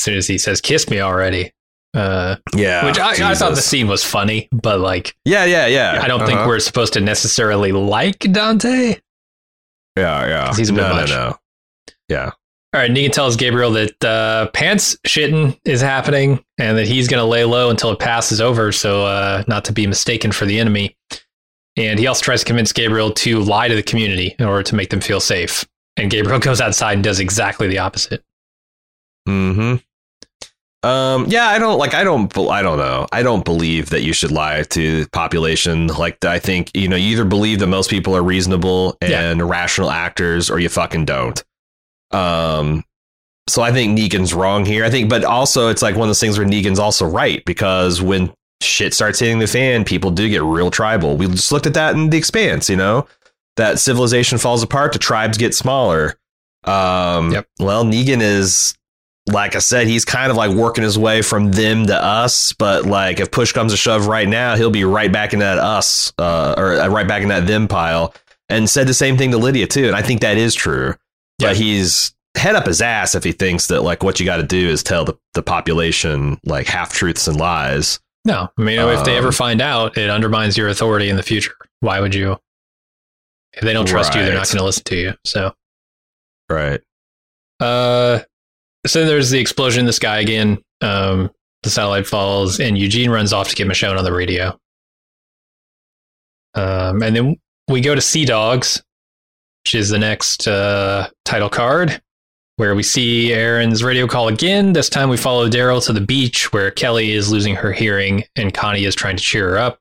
As soon as he says "kiss me already," uh, Yeah, which I, I thought the scene was funny, but like Yeah, yeah, yeah. I don't think Uh-huh. we're supposed to necessarily like Dante. Yeah, yeah. he's a bit no, much. no, no. Yeah. All right, Negan tells Gabriel that uh, pants shitting is happening and that he's going to lay low until it passes over, so uh, not to be mistaken for the enemy. And he also tries to convince Gabriel to lie to the community in order to make them feel safe. And Gabriel goes outside and does exactly the opposite. Hmm. Um. Yeah. I don't like. I don't. I don't know. I don't believe that you should lie to the population. Like I think you know. You either believe that most people are reasonable and rational actors, or you fucking don't. Um. So I think Negan's wrong here. I think, but also it's like one of those things where Negan's also right because when shit starts hitting the fan, people do get real tribal. We just looked at that in The Expanse. You know, that civilization falls apart, the tribes get smaller. Um, Yep. Well, Negan is like I said, he's kind of like working his way from them to us. But like, if push comes to shove right now, he'll be right back in that us, uh, or uh, right back in that them pile. And said the same thing to Lydia too, and I think that is true. Yeah. But he's head up his ass if he thinks that like what you got to do is tell the, the population like half truths and lies. No, I mean, if they ever Um, find out, it undermines your authority in the future. Why would you? If they don't trust you, they're not going to listen to you. So, Right. uh, so there's the explosion in the sky again. Um, the satellite falls, and Eugene runs off to get Michonne on the radio. Um, and then we go to Sea Dogs, which is the next uh, title card, where we see Aaron's radio call again. This time we follow Daryl to the beach where Kelly is losing her hearing and Connie is trying to cheer her up.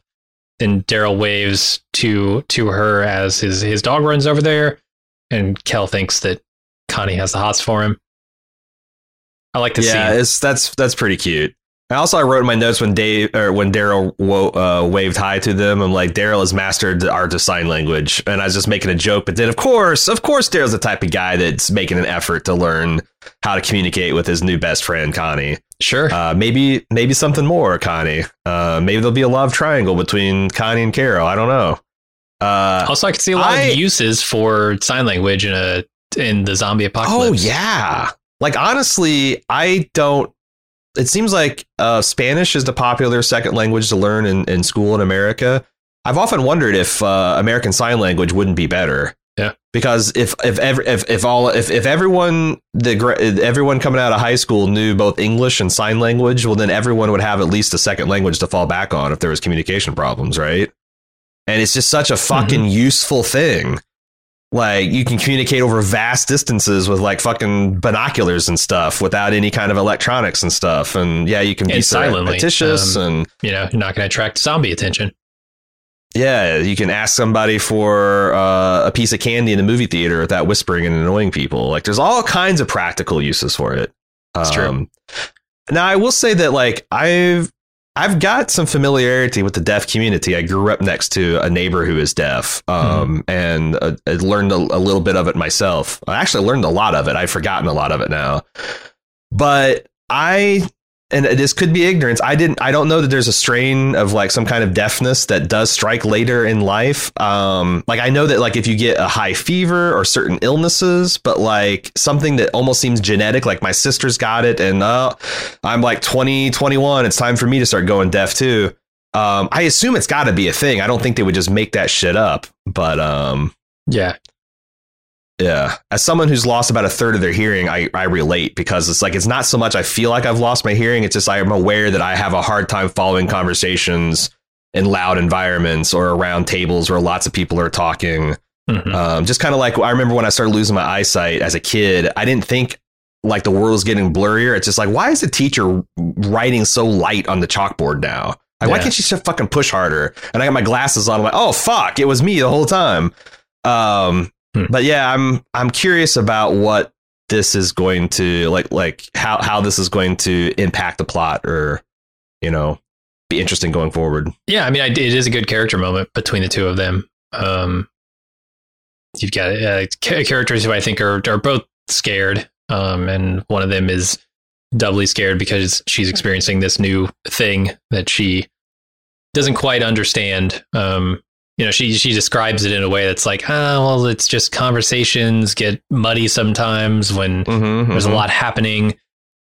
Then Daryl waves to to her as his his dog runs over there, and Kel thinks that Connie has the hots for him. I like the yeah, scene. it's that's that's pretty cute. And also, I wrote in my notes when Dave or when Daryl wo- uh, waved hi to them. I'm like, Daryl has mastered the art of sign language, and I was just making a joke. But then, of course, of course, Daryl's the type of guy that's making an effort to learn how to communicate with his new best friend, Connie. Sure. Uh, maybe maybe something more, Connie. Uh, maybe there'll be a love triangle between Connie and Carol. I don't know. Uh, also, I could see a lot I- of uses for sign language in a in the zombie apocalypse. Oh yeah. Like honestly, I don't it seems like uh, Spanish is the popular second language to learn in, in school in America. I've often wondered if uh, American Sign Language wouldn't be better. Yeah. Because if if every, if if all if, if everyone the everyone coming out of high school knew both English and sign language, well then everyone would have at least a second language to fall back on if there was communication problems, right? And it's just such a fucking useful thing. Like you can communicate over vast distances with like fucking binoculars and stuff without any kind of electronics and stuff. And yeah, you can be And silently, surreptitious um, and You know, you're not going to attract zombie attention. yeah, you can ask somebody for uh, a piece of candy in the movie theater without whispering and annoying people. Like, there's all kinds of practical uses for it. It's true. Now, I will say that like I've I've got some familiarity with the deaf community. I grew up next to a neighbor who is deaf, um, and uh, I learned a, a little bit of it myself. I actually learned a lot of it. I've forgotten a lot of it now, but I and this could be ignorance. I didn't. I don't know that there's a strain of like some kind of deafness that does strike later in life. Um, like I know that like if you get a high fever or certain illnesses, but like something that almost seems genetic, like my sister's got it, and uh, I'm like 20, 21. It's time for me to start going deaf too. Um, I assume it's got to be a thing. I don't think they would just make that shit up. But um, Yeah. Yeah. As someone who's lost about a third of their hearing, I, I relate because it's like it's not so much I feel like I've lost my hearing. It's just I'm aware that I have a hard time following conversations in loud environments or around tables where lots of people are talking. Mhm. Um, just kind of like I remember when I started losing my eyesight as a kid, I didn't think like the world was getting blurrier. It's just like, why is the teacher writing so light on the chalkboard now? Like, why can't she just fucking push harder? And I got my glasses on. I'm like, oh fuck, it was me the whole time. Um, Hmm. but yeah, I'm I'm curious about what this is going to like like how how this is going to impact the plot or you know be interesting going forward. Yeah, I mean, I, it is a good character moment between the two of them. Um, you've got uh, characters who I think are are both scared, um, and one of them is doubly scared because she's experiencing this new thing that she doesn't quite understand. Um, you know, she she describes it in a way that's like, ah, well, it's just conversations get muddy sometimes when Mm-hmm, there's a lot happening.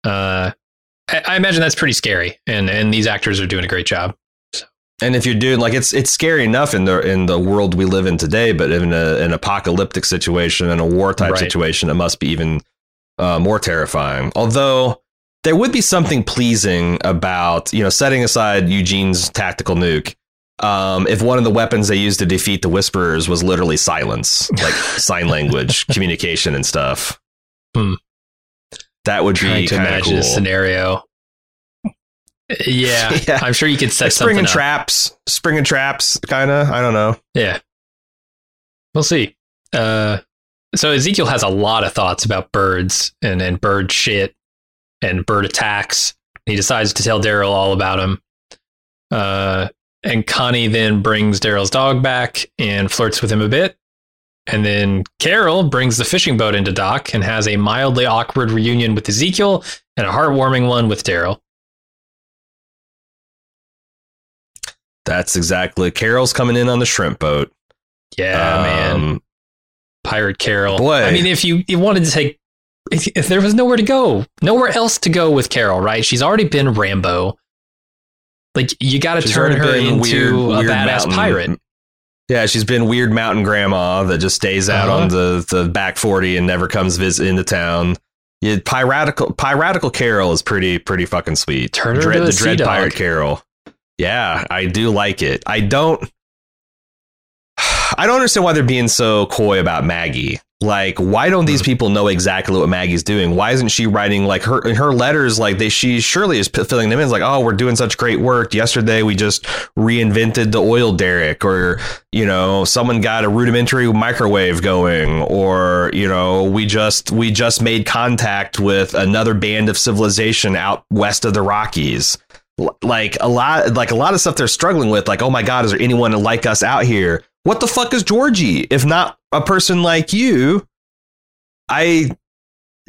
Uh, I, I imagine that's pretty scary, and and these actors are doing a great job. And if you're doing like it's it's scary enough in the in the world we live in today, but in a, an apocalyptic situation and a war type Right. situation, it must be even uh, more terrifying. Although there would be something pleasing about you know setting aside Eugene's tactical nuke. Um, if one of the weapons they used to defeat the Whisperers was literally silence, like sign language communication and stuff, Hmm. that would trying be to imagine cool. a scenario. Yeah, Yeah. I'm sure you could set Like something spring and up. traps, spring and traps, kind of. I don't know. Yeah, we'll see. Uh, so Ezekiel has a lot of thoughts about birds and and bird shit and bird attacks. He decides to tell Daryl all about them. Uh, and Connie then brings Daryl's dog back and flirts with him a bit. And then Carol brings the fishing boat into dock and has a mildly awkward reunion with Ezekiel and a heartwarming one with Daryl. That's exactly. Carol's coming in on the shrimp boat. Yeah, man. Um, Pirate Carol. Boy. I mean, if you, you wanted to take, if, if there was nowhere to go, nowhere else to go with Carol, right? She's already been Rambo. Like, you got to turn her into weird- a weird badass mountain- pirate. Yeah, she's been weird mountain grandma that just stays out Uh-huh. on the, the back forty and never comes visit into town. Yeah, piratical piratical Carol is pretty pretty fucking sweet. Turn her Dread, into a the Dread dog. Pirate Carol. Yeah, I do like it. I don't. I don't understand why they're being so coy about Maggie. Like, why don't these people know exactly what Maggie's doing? Why isn't she writing like her in her letters? Like they, she surely is filling them in. It's like, oh, we're doing such great work. Yesterday we just reinvented the oil derrick, or you know, someone got a rudimentary microwave going, or you know, we just we just made contact with another band of civilization out west of the Rockies. Like a lot, like a lot of stuff they're struggling with. Like, oh my god, is there anyone like us out here? What the fuck is Georgie if not a person like you? I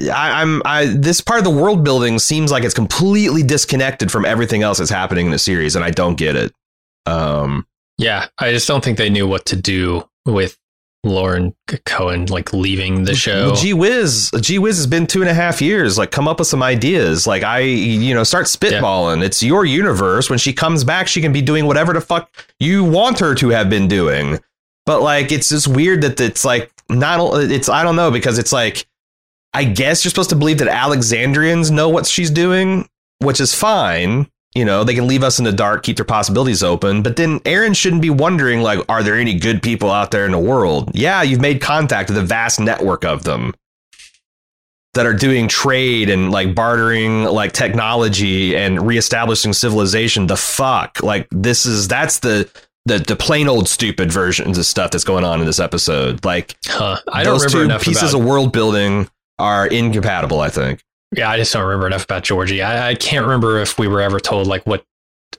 I, I'm I this part of the world building seems like it's completely disconnected from everything else that's happening in the series, and I don't get it. Um, Yeah, I just don't think they knew what to do with Lauren Cohan, like leaving the show. well, gee whiz, gee whiz has been two and a half years. Like, come up with some ideas. Like, I, you know, start spitballing. It's your universe. When she comes back, she can be doing whatever the fuck you want her to have been doing. But like, it's just weird that it's like not. It's I don't know because it's like, I guess you're supposed to believe that Alexandrians know what she's doing, which is fine. You know, they can leave us in the dark, keep their possibilities open. But then Aaron shouldn't be wondering, like, are there any good people out there in the world? Yeah, you've made contact with a vast network of them that are doing trade and like bartering like technology and reestablishing civilization. The fuck? Like this is that's the the the plain old stupid versions of stuff that's going on in this episode. Like Huh. I don't those remember two pieces of world building are incompatible, I think. Yeah, I just don't remember enough about Georgie. I, I can't remember if we were ever told like what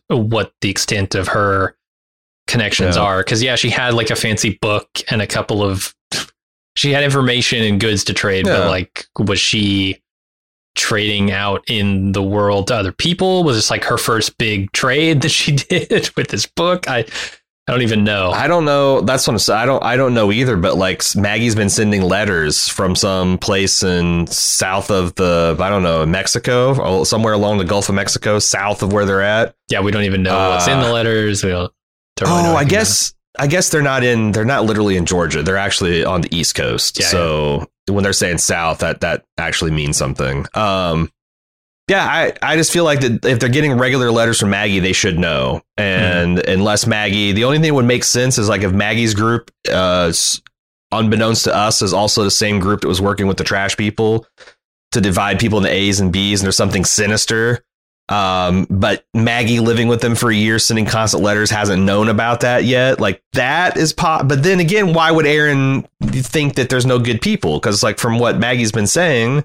what the extent of her connections Yeah. are. Because yeah, she had like a fancy book and a couple of she had information and goods to trade, Yeah. but like was she trading out in the world to other people? Was this like her first big trade that she did with this book? I I don't even know. I don't know. That's what I'm saying. I don't. I don't know either. But like Maggie's been sending letters from some place in south of the. I don't know Mexico, or somewhere along the Gulf of Mexico, south of where they're at. yeah, we don't even know what's in the Uh, letters. We don't. don't really know Oh, I guess. I guess they're not in. They're not literally in Georgia. They're actually on the East Coast. Yeah, so when they're saying south, that that actually means something. Um, yeah, I I just feel like that if they're getting regular letters from Maggie, they should know. And unless Maggie, the only thing that would make sense is like if Maggie's group, uh, unbeknownst to us, is also the same group that was working with the trash people to divide people into A's and B's, and there's something sinister. Um, but Maggie living with them for a year, sending constant letters, hasn't known about that yet. Like that is pop. But then again, why would Aaron think that there's no good people? Because like from what Maggie's been saying,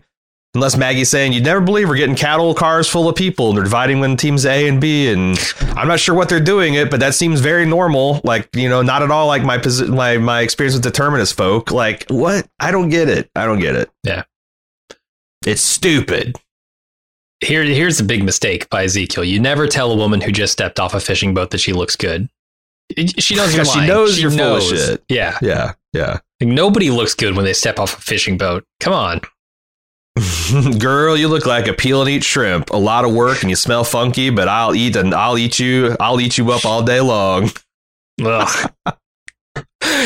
unless Maggie's saying you'd never believe we're getting cattle cars full of people and they're dividing them teams A and B, and I'm not sure what they're doing it, but that seems very normal. Like you know, not at all like my posi- my my experience with determinist folk. Like what? I don't get it. I don't get it. Yeah. It's stupid. Here, here's a big mistake by Ezekiel. You never tell a woman who just stepped off a fishing boat that she looks good. She knows you're she knows you're full of shit. Yeah, Yeah, yeah. Like, nobody looks good when they step off a fishing boat. Come on. Girl, you look like a peel and eat shrimp. A lot of work and you smell funky, but I'll eat and I'll eat you. I'll eat you up all day long. Ugh.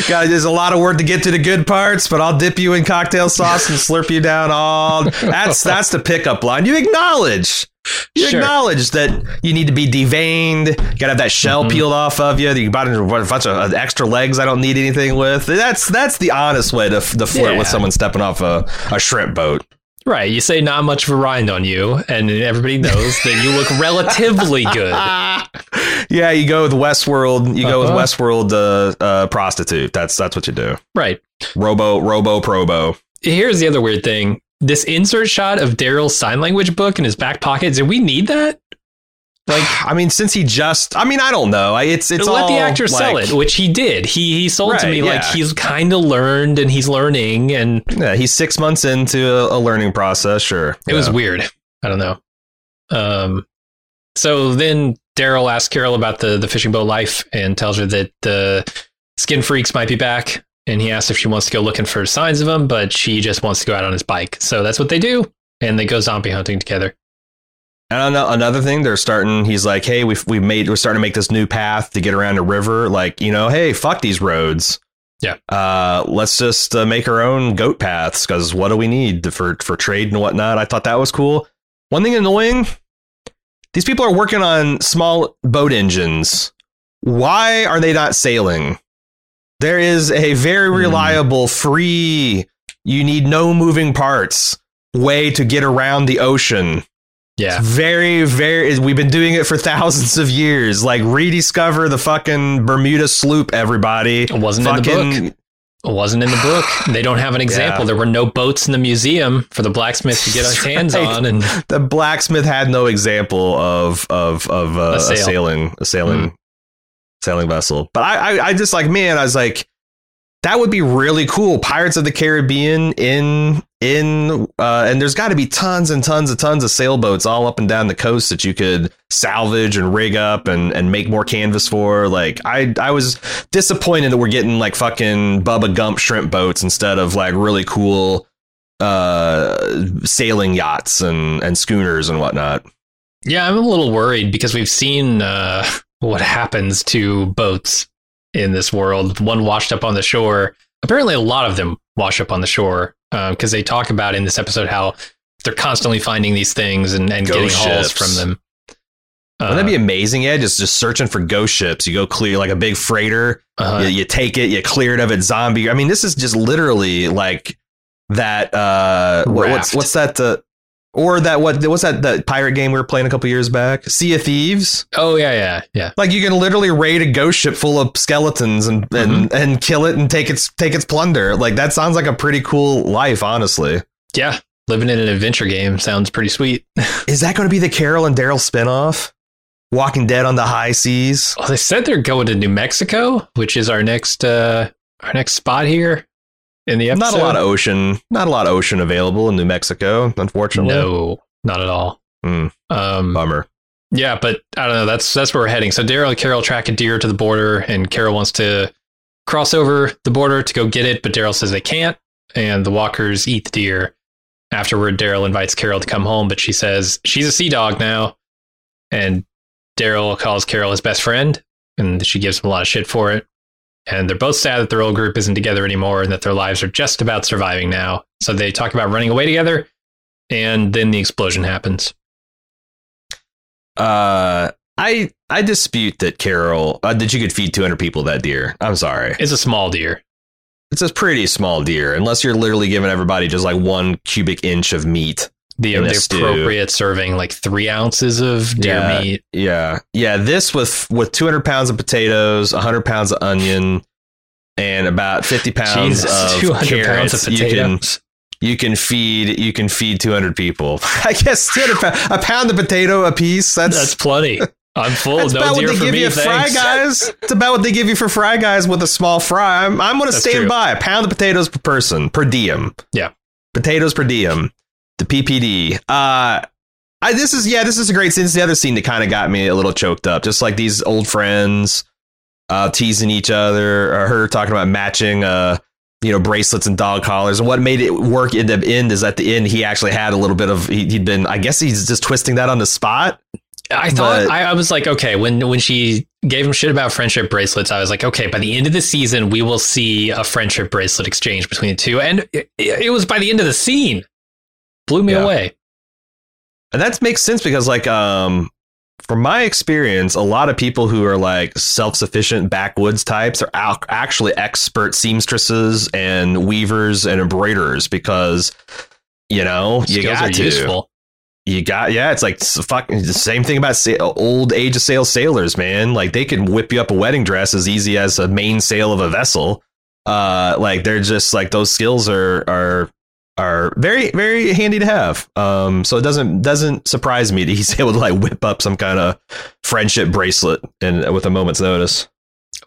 God, there's a lot of work to get to the good parts, but I'll dip you in cocktail sauce and slurp you down all. That's that's the pickup line. You acknowledge. You Sure. acknowledge that you need to be deveined. You gotta have that shell Mhm. peeled off of you. You bought a bunch of uh, extra legs I don't need anything with. That's that's the honest way to, to flirt Yeah. with someone stepping off a, a shrimp boat. Right. You say not much of a rind on you, and everybody knows that you look relatively good. yeah, you go with Westworld. You go with Uh-huh. Westworld uh, uh, prostitute. That's that's what you do. Right. Robo, Robo, Probo. Here's the other weird thing. This insert shot of Daryl's sign language book in his back pocket. Did we need that? Like, I mean, since he just, I mean, I don't know. I- It's it's Let all the actor sell it, which he did. He he sold to Right, me like he's kind of learned and he's learning, and Yeah, he's six months into a, a learning process. Sure, it was weird. I don't know. Um, so then Daryl asks Carol about the the fishing boat life and tells her that the skin freaks might be back. And he asks if she wants to go looking for signs of them, but she just wants to go out on his bike. So that's what they do, and they go zombie hunting together. And ano- another thing, they're starting. He's like, "Hey, we've we made we're starting to make this new path to get around a river. Like, you know, hey, fuck these roads. Yeah. uh, let's just uh, make our own goat paths because what do we need for for trade and whatnot? I thought that was cool. One thing annoying, these people are working on small boat engines. Why are they not sailing? There is a very Hmm. reliable, free. You need no moving parts way to get around the ocean. Yeah, Very, very. We've been doing it for thousands of years. Like rediscover the fucking Bermuda sloop, everybody. it wasn't in the book. It wasn't in the book. They don't have an example. Yeah. There were no boats in the museum for the blacksmith to get his That's hands right. on, and The blacksmith had no example of of of uh, A a, sailing a sailing Mm. sailing vessel. But I, I I just like man, I was like, that would be really cool. Pirates of the Caribbean in in uh, and there's got to be tons and tons and tons of sailboats all up and down the coast that you could salvage and rig up and and make more canvas for. Like I I was disappointed that we're getting like fucking Bubba Gump shrimp boats instead of like really cool uh sailing yachts and and schooners and whatnot. yeah, I'm a little worried because we've seen uh, what happens to boats in this world. One washed up on the shore. Apparently, a lot of them wash up on the shore because they talk about in this episode how they're constantly finding these things and, and getting Ghost hauls ships. from them. Wouldn't that be amazing? Yeah, just just searching for ghost ships. You go clear like a big freighter. uh, you, you take it, you clear it of its zombie. I mean, this is just literally like that. Uh, what, what's what's that? Uh, or that what what's that that pirate game we were playing a couple years back? Sea of Thieves. oh yeah, yeah, yeah. Like you can literally raid a ghost ship full of skeletons and and, Mm-hmm. and kill it and take its take its plunder. Like that sounds like a pretty cool life, honestly. Yeah, living in an adventure game sounds pretty sweet. Is that going to be the Carol and Daryl spinoff? Walking Dead on the high seas. Well, they said they're going to New Mexico, which is our next uh, our next spot here in the episode. Not a lot of ocean. Not a lot of ocean available in New Mexico, unfortunately. no, not at all. Hmm. Um, Bummer. yeah, but I don't know. That's that's where we're heading. So Daryl and Carol track a deer to the border, and Carol wants to cross over the border to go get it, but Daryl says they can't, and the walkers eat the deer. Afterward, Daryl invites Carol to come home, but she says she's a sea dog now, and Daryl calls Carol his best friend, and she gives him a lot of shit for it. And they're both sad that their old group isn't together anymore and that their lives are just about surviving now. So they talk about running away together, and then the explosion happens. Uh, I I dispute that Carol uh, that you could feed 200 people that deer. I'm sorry. It's a small deer. It's a pretty small deer, unless you're literally giving everybody just like one cubic inch of meat. The, the appropriate serving, like three ounces of deer Yeah. meat. Yeah, yeah. This with with 200 pounds of potatoes, 100 pounds of onion, and about 50 pounds Jesus, of 200 carrots. pounds of you can you can feed you can feed 200 people. I guess 200 pound, a pound of potato a piece. That's That's plenty. I'm full. that's no about what they give me, you Fry. Guys. It's about what they give you for Fry Guys with a small fry. I'm, I'm going to stand true. by a pound of potatoes per person per diem. Yeah. potatoes per diem. The PPD. Uh, I this is yeah this is a great scene. This is the other scene that kind of got me a little choked up. Just like these old friends uh, teasing each other, or her talking about matching uh you know bracelets and dog collars. And what made it work in the end is at the end he actually had a little bit of he, he'd been I guess he's just twisting that on the spot. I thought But- I, I was like, okay, when when she gave him shit about friendship bracelets, I was like, okay, by the end of the season, we will see a friendship bracelet exchange between the two, and it, it was by the end of the scene, blew me Yeah. away. And that makes sense because, like, um, from my experience, a lot of people who are like self-sufficient backwoods types are al- actually expert seamstresses and weavers and embroiderers because, you know, you Skills got are to. useful. You got, yeah. It's like fucking the same thing about sa- old age of sail sailors, man. Like they can whip you up a wedding dress as easy as a mainsail of a vessel. Uh, like they're just like those skills are are are very very handy to have. Um, so it doesn't doesn't surprise me that he's able to like whip up some kind of friendship bracelet and with a moment's notice.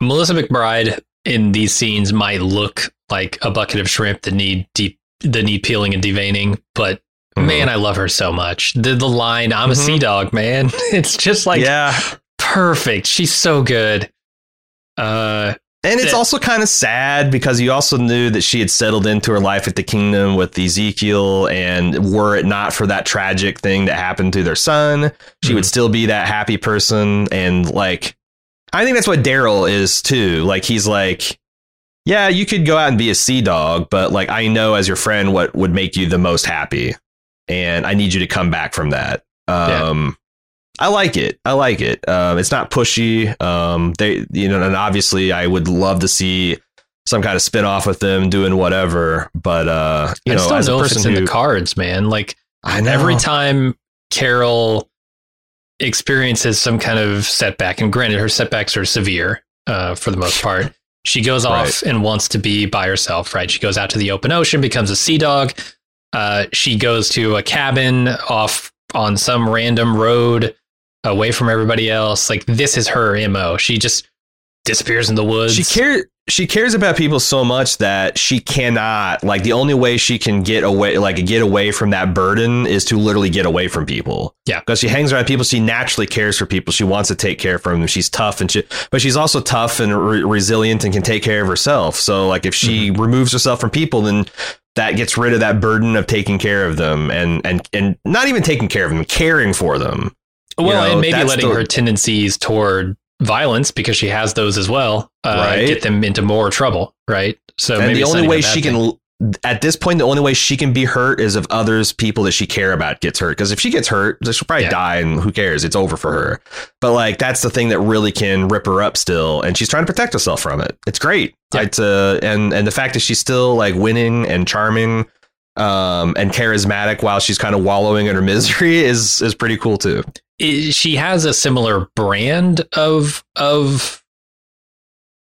Melissa McBride in these scenes might look like a bucket of shrimp that need deep that need peeling and deveining, but Mhm. man, I love her so much. The the line, "I'm a Mhm. sea dog, man." It's just like yeah, perfect. She's so good. Uh, And it's also kind of sad because you also knew that she had settled into her life at the kingdom with Ezekiel, and were it not for that tragic thing that happened to their son, she would still be that happy person. And like, I think that's what Daryl is too. Like, he's like, yeah, you could go out and be a sea dog, but like, I know as your friend what would make you the most happy, and I need you to come back from that. Um, I like it. I like it. Um, it's not pushy. Um, they, you know, and obviously, I would love to see some kind of spin off with them doing whatever. But uh, you I know, as a person it's in the cards, man. Like I know every time Carol experiences some kind of setback, and granted, her setbacks are severe uh, for the most part. She goes off and wants to be by herself, right? She goes out to the open ocean, becomes a sea dog. Uh, she goes to a cabin off on some random road away from everybody else. Like, this is her MO. She just disappears in the woods. she cares. She cares about people so much that she cannot like the only way she can get away like get away from that burden is to literally get away from people. Yeah. Because she hangs around people, she naturally cares for people. She wants to take care of them. She's tough and she but she's also tough and re- resilient and can take care of herself. So like if she Mm-hmm. removes herself from people then that gets rid of that burden of taking care of them and and and not even taking care of them, caring for them. Well, You know, and maybe letting the- her tendencies toward violence because she has those as well, uh, Right. get them into more trouble, right? So and maybe the only way she thing. can at this point the only way she can be hurt is if others people that she care about gets hurt because if she gets hurt she'll probably Yeah. die and who cares it's over for her but like that's the thing that really can rip her up still and she's trying to protect herself from it it's great Yeah. it's uh and and the fact that she's still like winning and charming um and charismatic while she's kind of wallowing in her misery is is pretty cool too I- she has a similar brand of of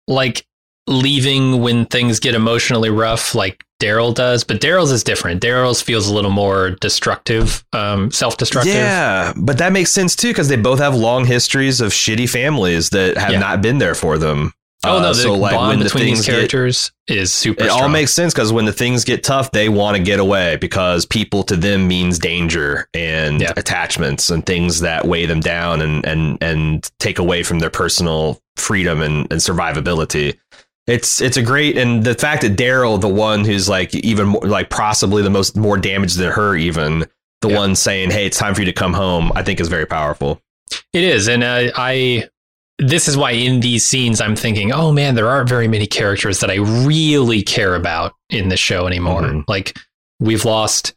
like leaving when things get emotionally rough, like Daryl does. But Daryl's is different. Daryl's feels a little more destructive, um, self-destructive. Yeah, but that makes sense too because they both have long histories of shitty families that have Yeah. not been there for them. Oh no, Uh, the so like bond the between things these get characters is super. it all makes sense because when the things get tough, they want to get away because people to them means danger and Yeah. attachments and things that weigh them down and and and take away from their personal freedom and, and survivability. It's it's a great and the fact that Daryl, the one who's like even more, like possibly the most more damaged than her, even the Yeah. one saying, "Hey, it's time for you to come home," I think is very powerful. It is, and I, I. This is why in these scenes I'm thinking, oh man, there aren't very many characters that I really care about in the show anymore. Mhm. Like we've lost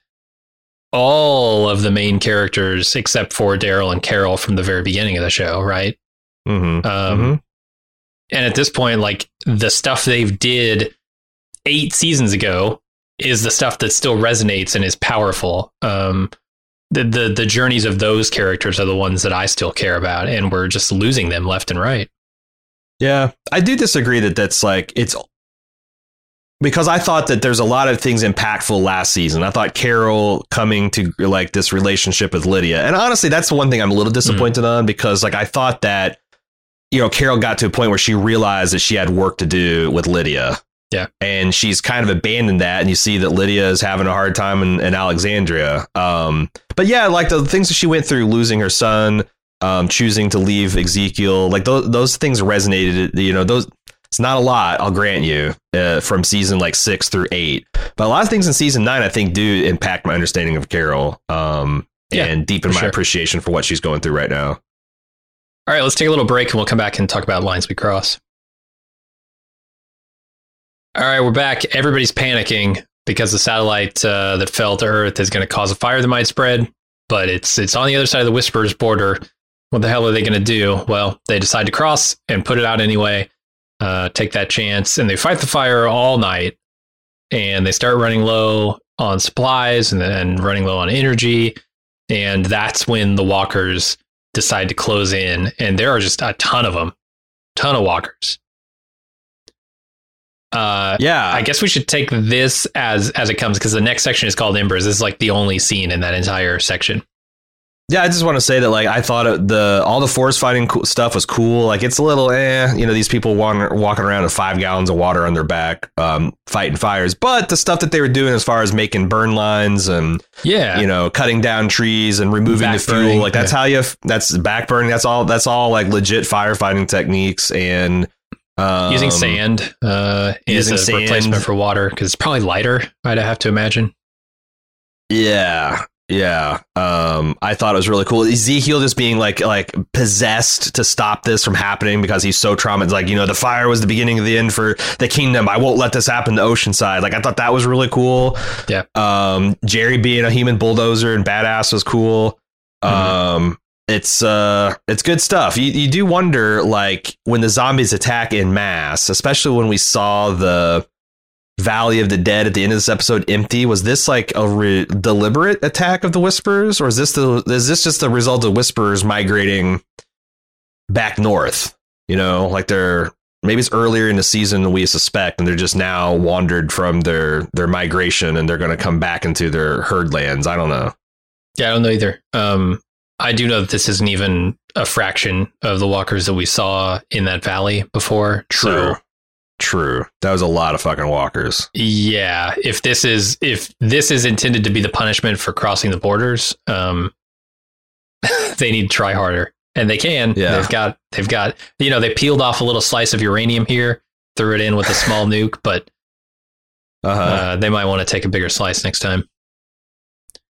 all of the main characters except for Daryl and Carol from the very beginning of the show, right? Mm-hmm. Um, And at this point, like the stuff they've did eight seasons ago is the stuff that still resonates and is powerful. Um, the, the the journeys of those characters are the ones that I still care about, and we're just losing them left and right. Yeah, I do disagree that that's like it's because I thought that there's a lot of things impactful last season. I thought Carol coming to like this relationship with Lydia, and honestly, that's the one thing I'm a little mm. disappointed on because like I thought that you know Carol got to a point where she realized that she had work to do with Lydia. Yeah. And she's kind of abandoned that. And you see that Lydia is having a hard time in, in Alexandria. Um, but yeah, like the things that she went through, losing her son, um, choosing to leave Ezekiel, like those, those things resonated. You know, those, it's not a lot, I'll grant you, uh, from season like six through eight. But a lot of things in season nine, I think, do impact my understanding of Carol um, Yeah, and deepen my sure. appreciation for what she's going through right now. All right, let's take a little break and we'll come back and talk about lines we cross. All right, we're back. Everybody's panicking because the satellite uh, that fell to Earth is going to cause a fire that might spread, but it's it's on the other side of the Whispers border. What the hell are they going to do? Well, they decide to cross and put it out anyway. Uh, take that chance, and they fight the fire all night. And they start running low on supplies and then running low on energy, and that's when the walkers decide to close in, and there are just a ton of them, ton of walkers. Uh, Yeah. I guess we should take this as as it comes because the next section is called Embers. This is like the only scene in that entire section. Yeah, I just want to say that like I thought the all the forest fighting co- stuff was cool. Like it's a little eh, you know, these people wander, walking around with five gallons of water on their back, um, fighting fires. But the stuff that they were doing as far as making burn lines and Yeah, you know cutting down trees and removing the fuel, burning, like that's yeah. how you that's back burning. That's all. That's all like legit firefighting techniques and um, using sand uh, is a sand. replacement for water because it's probably lighter. I'd have to imagine. Yeah. Yeah. Um, I thought it was really cool. Ezekiel just being like like possessed to stop this from happening because he's so traumatized. Like, you know, the fire was the beginning of the end for the kingdom. I won't let this happen to Oceanside. Like I thought that was really cool. Yeah. Um, Jerry being a human bulldozer and badass was cool. Mhm. Um it's uh it's good stuff. You you do wonder like when the zombies attack in mass, especially when we saw the Valley of the Dead at the end of this episode empty. Was this like a re- deliberate attack of the Whisperers, or is this the is this just the result of Whisperers migrating back north? You know, like they're maybe it's earlier in the season than we suspect, and they're just now wandered from their their migration, and they're going to come back into their herd lands. I don't know. Yeah, I don't know either. Um, I do know that this isn't even a fraction of the walkers that we saw in that valley before. True. So, True. That was a lot of fucking walkers. yeah, if this is if this is intended to be the punishment for crossing the borders, um, they need to try harder, and they can. Yeah. They've got they've got you know they peeled off a little slice of uranium here, threw it in with a small nuke, but Uh-huh. uh, they might want to take a bigger slice next time.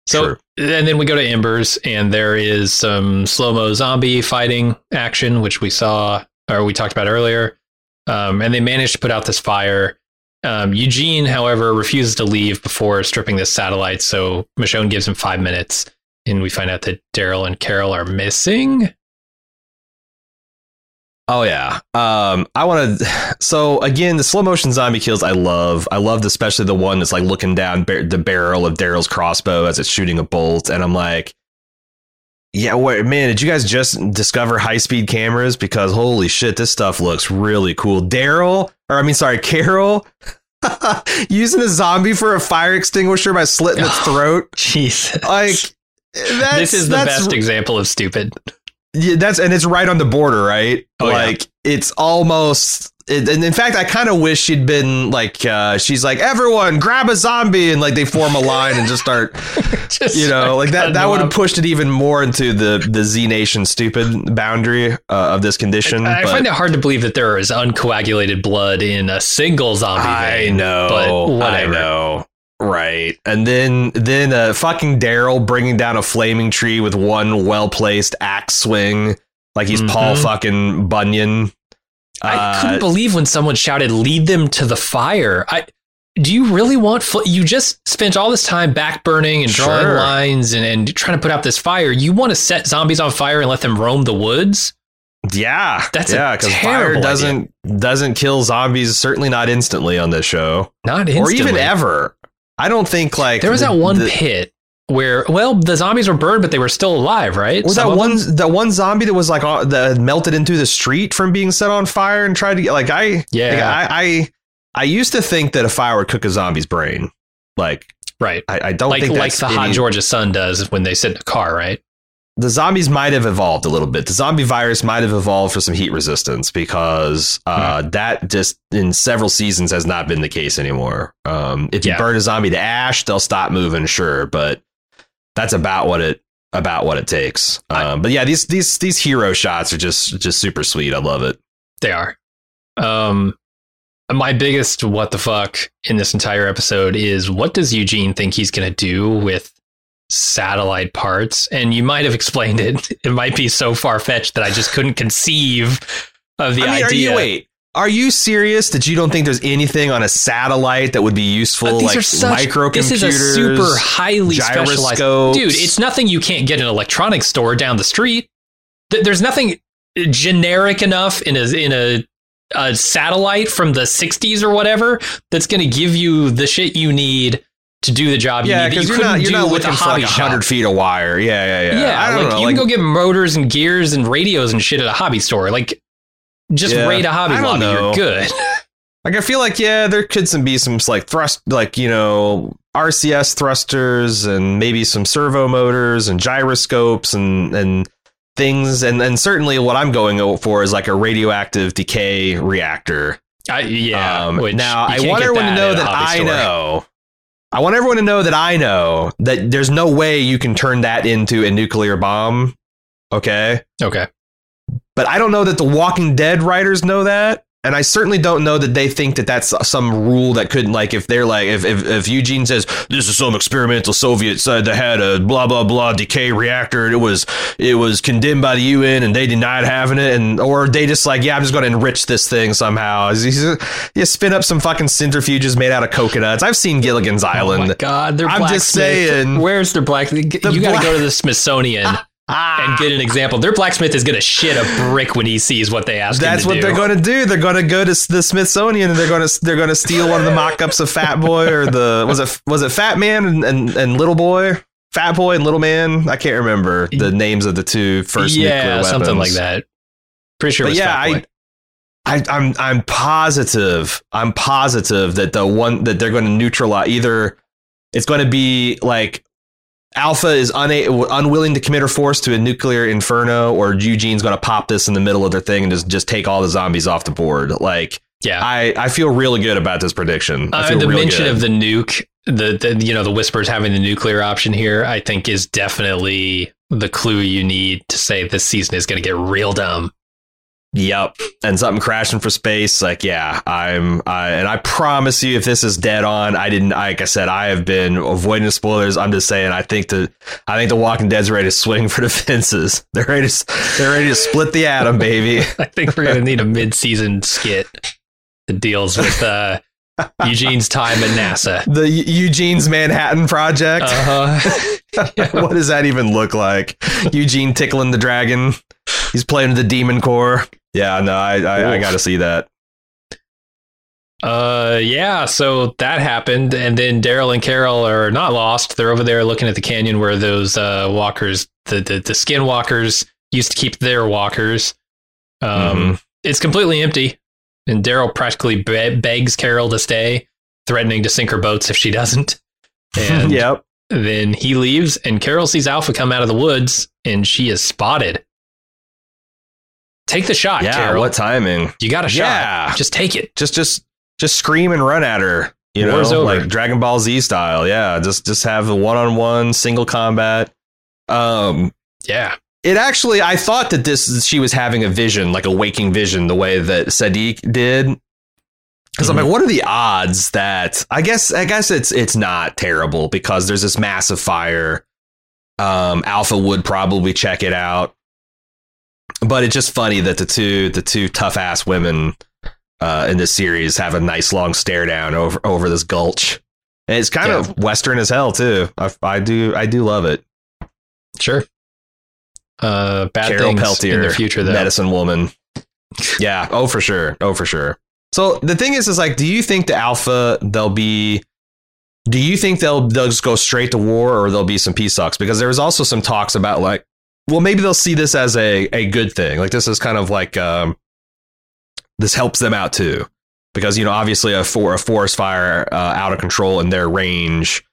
So, True. and then we go to Embers, and there is some slow mo zombie fighting action, which we saw or we talked about earlier. Um, and they managed to put out this fire. Um, Eugene, however, refuses to leave before stripping this satellite. So Michonne gives him five minutes, and we find out that Daryl and Carol are missing. Oh yeah. Um, I want to. So again, the slow motion zombie kills I love. I loved especially the one that's like looking down bar- the barrel of Daryl's crossbow as it's shooting a bolt, and I'm like, yeah, wait, man, did you guys just discover high speed cameras? Because holy shit, this stuff looks really cool. Daryl, or I mean, sorry, Carol. Using a zombie for a fire extinguisher by slitting its throat. Jesus. Like that's, this is the best example of stupid. Yeah, that's and it's right on the border, right? Oh, yeah. like it's almost. It, and in fact, I kind of wish she'd been like, uh, she's like, everyone grab a zombie, and like they form a line and just start, Just you know, like that. That would have pushed it even more into the the Z Nation stupid boundary uh, of this condition. I but find it hard to believe that there is uncoagulated blood in a single zombie I vein. know, but I whatever. know. Right, and then then uh, fucking Daryl bringing down a flaming tree with one well placed axe swing, like he's Paul Mhm. fucking Bunyan. I Uh, couldn't believe when someone shouted, "Lead them to the fire." I do you really want? Fl- you just spent all this time back burning and drawing Sure. lines and, and trying to put out this fire. You want to set zombies on fire and let them roam the woods? Yeah, That's yeah, because fire doesn't doesn't kill zombies. Certainly not instantly on this show, Not or even ever. I don't think like There was the- that one the- pit where well the zombies were burned but they were still alive, right? Was Some that one them? that one zombie that was like uh, that melted into the street from being set on fire and tried to get like I Yeah. like, I, I I used to think that a fire would cook a zombie's brain. Like Right. I, I don't Like think like the hot any- Georgia sun does when they sit in a car, right? The zombies might have evolved a little bit. The zombie virus might have evolved for some heat resistance because uh, Hmm. that just in several seasons has not been the case anymore. Um, if you Yeah. burn a zombie to ash, they'll stop moving, sure, but that's about what it about what it takes. Um, but yeah, these these these hero shots are just just super sweet. I love it. They are. Um, my biggest what the fuck in this entire episode is what does Eugene think he's going to do with satellite parts? And you might have explained it. It might be so far fetched that I just couldn't conceive of the I mean, idea. are you wait? Are you serious that you don't think there's anything on a satellite that would be useful, these like are such, microcomputers? This is a super highly specialized dude. It's nothing you can't get in an electronics store down the street. Th- There's nothing generic enough in a in a, a satellite from the '60s or whatever that's going to give you the shit you need to do the job yeah, you need. you you're not you're do not with a hobby like shop. hundred feet of wire. Yeah, yeah, yeah. Yeah, I don't like know. you like, can go get motors and gears and radios and shit at a hobby store. Like, just Yeah, raid a hobby I don't. You're good. Like I feel like yeah, there could some be some like thrust, like you know RCS thrusters and maybe some servo motors and gyroscopes and and things, and and certainly what I'm going for is like a radioactive decay reactor. I, yeah. Um, now I want everyone to know that I know. I want everyone to know that I know that there's no way you can turn that into a nuclear bomb. Okay. Okay. but I don't know that the Walking Dead writers know that. And I certainly don't know that they think that that's some rule that couldn't, like, if they're like, if, if, if Eugene says, this is some experimental Soviet side that had a blah, blah, blah decay reactor and it was, it was condemned by the UN and they denied having it. And, or they just like, yeah, I'm just going to enrich this thing somehow. You spin up some fucking centrifuges made out of coconuts. I've seen Gilligan's Oh my Island. God, they're I'm just saying. Where's their black? you got to go to the Smithsonian Ah. and get an example. Their blacksmith is going to shit a brick when he sees what they ask That's what to they're going to do. They're going to go to the Smithsonian and they're going to they're going to steal one of the mock-ups of Fat Boy or the was it was it Fat Man and, and, and Little Boy, Fat Boy and Little Man. I can't remember the names of the two first nuclear yeah, weapons. something like that. Pretty sure. It was yeah. I, I I'm I'm positive. I'm positive that the one that they're going to neutralize either it's going to be like Alpha is una- unwilling to commit her force to a nuclear inferno, or Eugene's going to pop this in the middle of their thing and just just take all the zombies off the board. Like yeah. I, I feel really good about this prediction. I Uh, the mention good. of the nuke, the, the you know the whispers having the nuclear option here, I think is definitely the clue you need to say this season is going to get real dumb. Yep. And something crashing for space. Like, yeah, I'm, I, and I promise you, if this is dead on, I didn't, like I said, I have been avoiding spoilers. I'm just saying, I think the, I think the Walking Dead's ready to swing for the fences. They're ready to, they're ready to split the atom, baby. I think we're going to need a mid-season skit that deals with uh, Eugene's time at NASA. The Eugene's Manhattan Project. Uh-huh. what does that even look like? Eugene tickling the dragon. He's playing the demon core. Yeah, no, I, I, I got to see that. Uh, yeah. So that happened, and then Daryl and Carol are not lost. They're over there looking at the canyon where those uh, walkers, the the, the skin walkers, used to keep their walkers. Um, it's completely empty, and Daryl practically be- begs Carol to stay, threatening to sink her boats if she doesn't. And yep. then he leaves, and Carol sees Alpha come out of the woods, and she is spotted. Take the shot, Yeah. Carol. What timing? you got a shot. Yeah. shot. Just take it. just just just scream and run at her you know over. like dragon ball z style yeah just just have a one-on-one single combat um Yeah. It actually i thought that this she was having a vision like a waking vision the way that Siddiq did because i'm Mhm. like what are the odds that i guess i guess it's it's not terrible because there's this massive fire um alpha would probably check it out but it's just funny that the two the two tough ass women uh, in this series have a nice long stare down over over this gulch. And it's kind Yeah. of western as hell too. I, I do I do love it. Sure. Uh, bad Carol things Peltier, in the future, though. medicine woman. Yeah. Oh, for sure. Oh, for sure. So the thing is, is like, do you think the alpha they'll be Do you think they'll they'll just go straight to war, or there'll be some peace talks? Because there was also some talks about like, well, maybe they'll see this as a a good thing. Like this is kind of like um, this helps them out too, because you know obviously a for a forest fire uh, out of control in their range.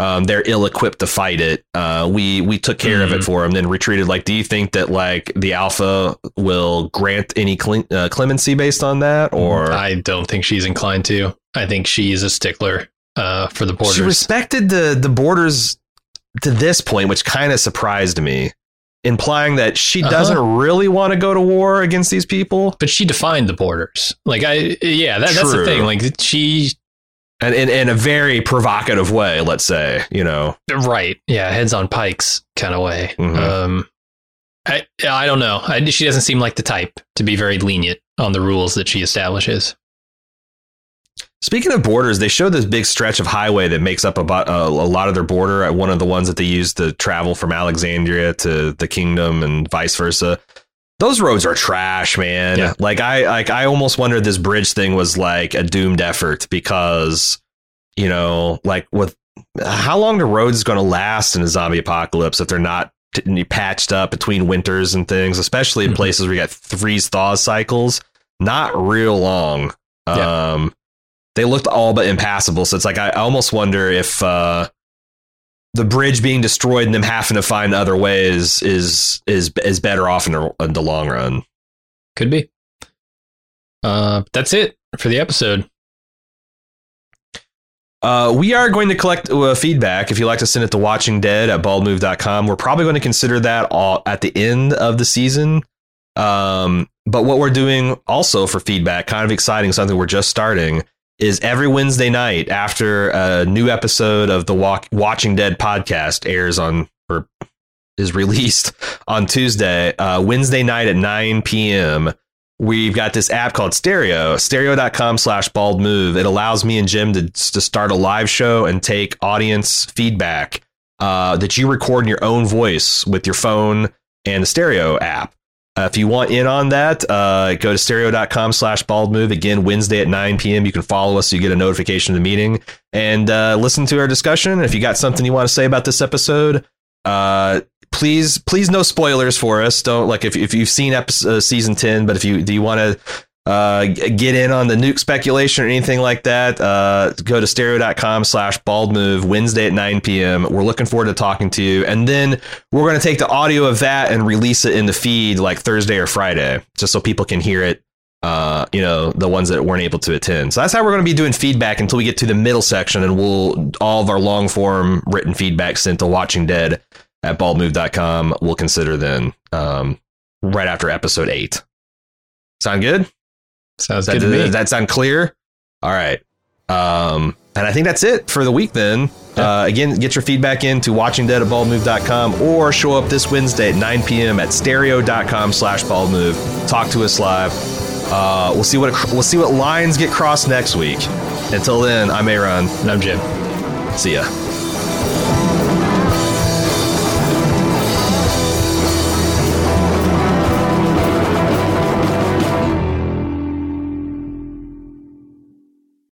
Um, they're ill equipped to fight it. Uh, we we took care of it for them, then retreated. Like, do you think that like the alpha will grant any cle- uh, clemency based on that, or I don't think she's inclined to. I think she's a stickler uh, for the borders. she respected the the borders to this point, which kind of surprised me, implying that she Uh-huh. doesn't really want to go to war against these people, but she defined the borders. Like I, yeah, that, that's the thing. Like she, and in, in a very provocative way. Let's say, you know, right? Yeah, heads on pikes kind of way. Mhm. Um, I, I don't know. I, she doesn't seem like the type to be very lenient on the rules that she establishes. Speaking of borders, they show this big stretch of highway that makes up about uh, a lot of their border. At one of the ones that they use to travel from Alexandria to the kingdom and vice versa. Those roads are trash, man. Yeah. Like I like I almost wondered this bridge thing was like a doomed effort because you know, like with how long the roads going to last in a zombie apocalypse if they're not t- patched up between winters and things, especially in Mhm. places where you got freeze thaw cycles. Not real long. Yeah. Um, they looked all but impassable. So it's like I, I almost wonder if uh, the bridge being destroyed and them having to find other ways is is is better off in the, in the long run. Could be. Uh, that's it for the episode. Uh, we are going to collect uh, feedback. If you'd like to send it to watchingdead at baldmove.com, we're probably going to consider that all at the end of the season. Um, but what we're doing also for feedback, kind of exciting, something we're just starting, is every Wednesday night after a new episode of the Walk- Watching Dead podcast airs on or is released on Tuesday, uh, Wednesday night at 9 p.m. We've got this app called Stereo, stereo.com slash bald move. It allows me and Jim to, to start a live show and take audience feedback uh, that you record in your own voice with your phone and the stereo app. Uh, if you want in on that, uh, go to stereo.com slash bald move. Again, Wednesday at 9 p.m. You can follow us so you get a notification of the meeting and uh, listen to our discussion. If you got something you want to say about this episode, uh, please, please no spoilers for us. Don't like if, if you've seen episode, uh, season 10, but if you do you want to uh, get in on the nuke speculation or anything like that, uh, go to stereo.com slash bald move Wednesday at 9 p.m. We're looking forward to talking to you. And then we're going to take the audio of that and release it in the feed like Thursday or Friday, just so people can hear it. Uh, you know, the ones that weren't able to attend. So that's how we're going to be doing feedback until we get to the middle section, and we'll all of our long form written feedback sent to Watching Dead at baldmove.com. We'll consider then um, right after episode eight. Sound good? Sounds That, good to me. does that sound clear? All right. Um, and I think that's it for the week then. Uh, again, get your feedback in to watchingdead at baldmove.com or show up this Wednesday at 9 p.m. at stereo.com slash baldmove. Talk to us live. Uh, we'll see what we'll see what lines get crossed next week. Until then, I'm Aaron. and I'm Jim. See ya.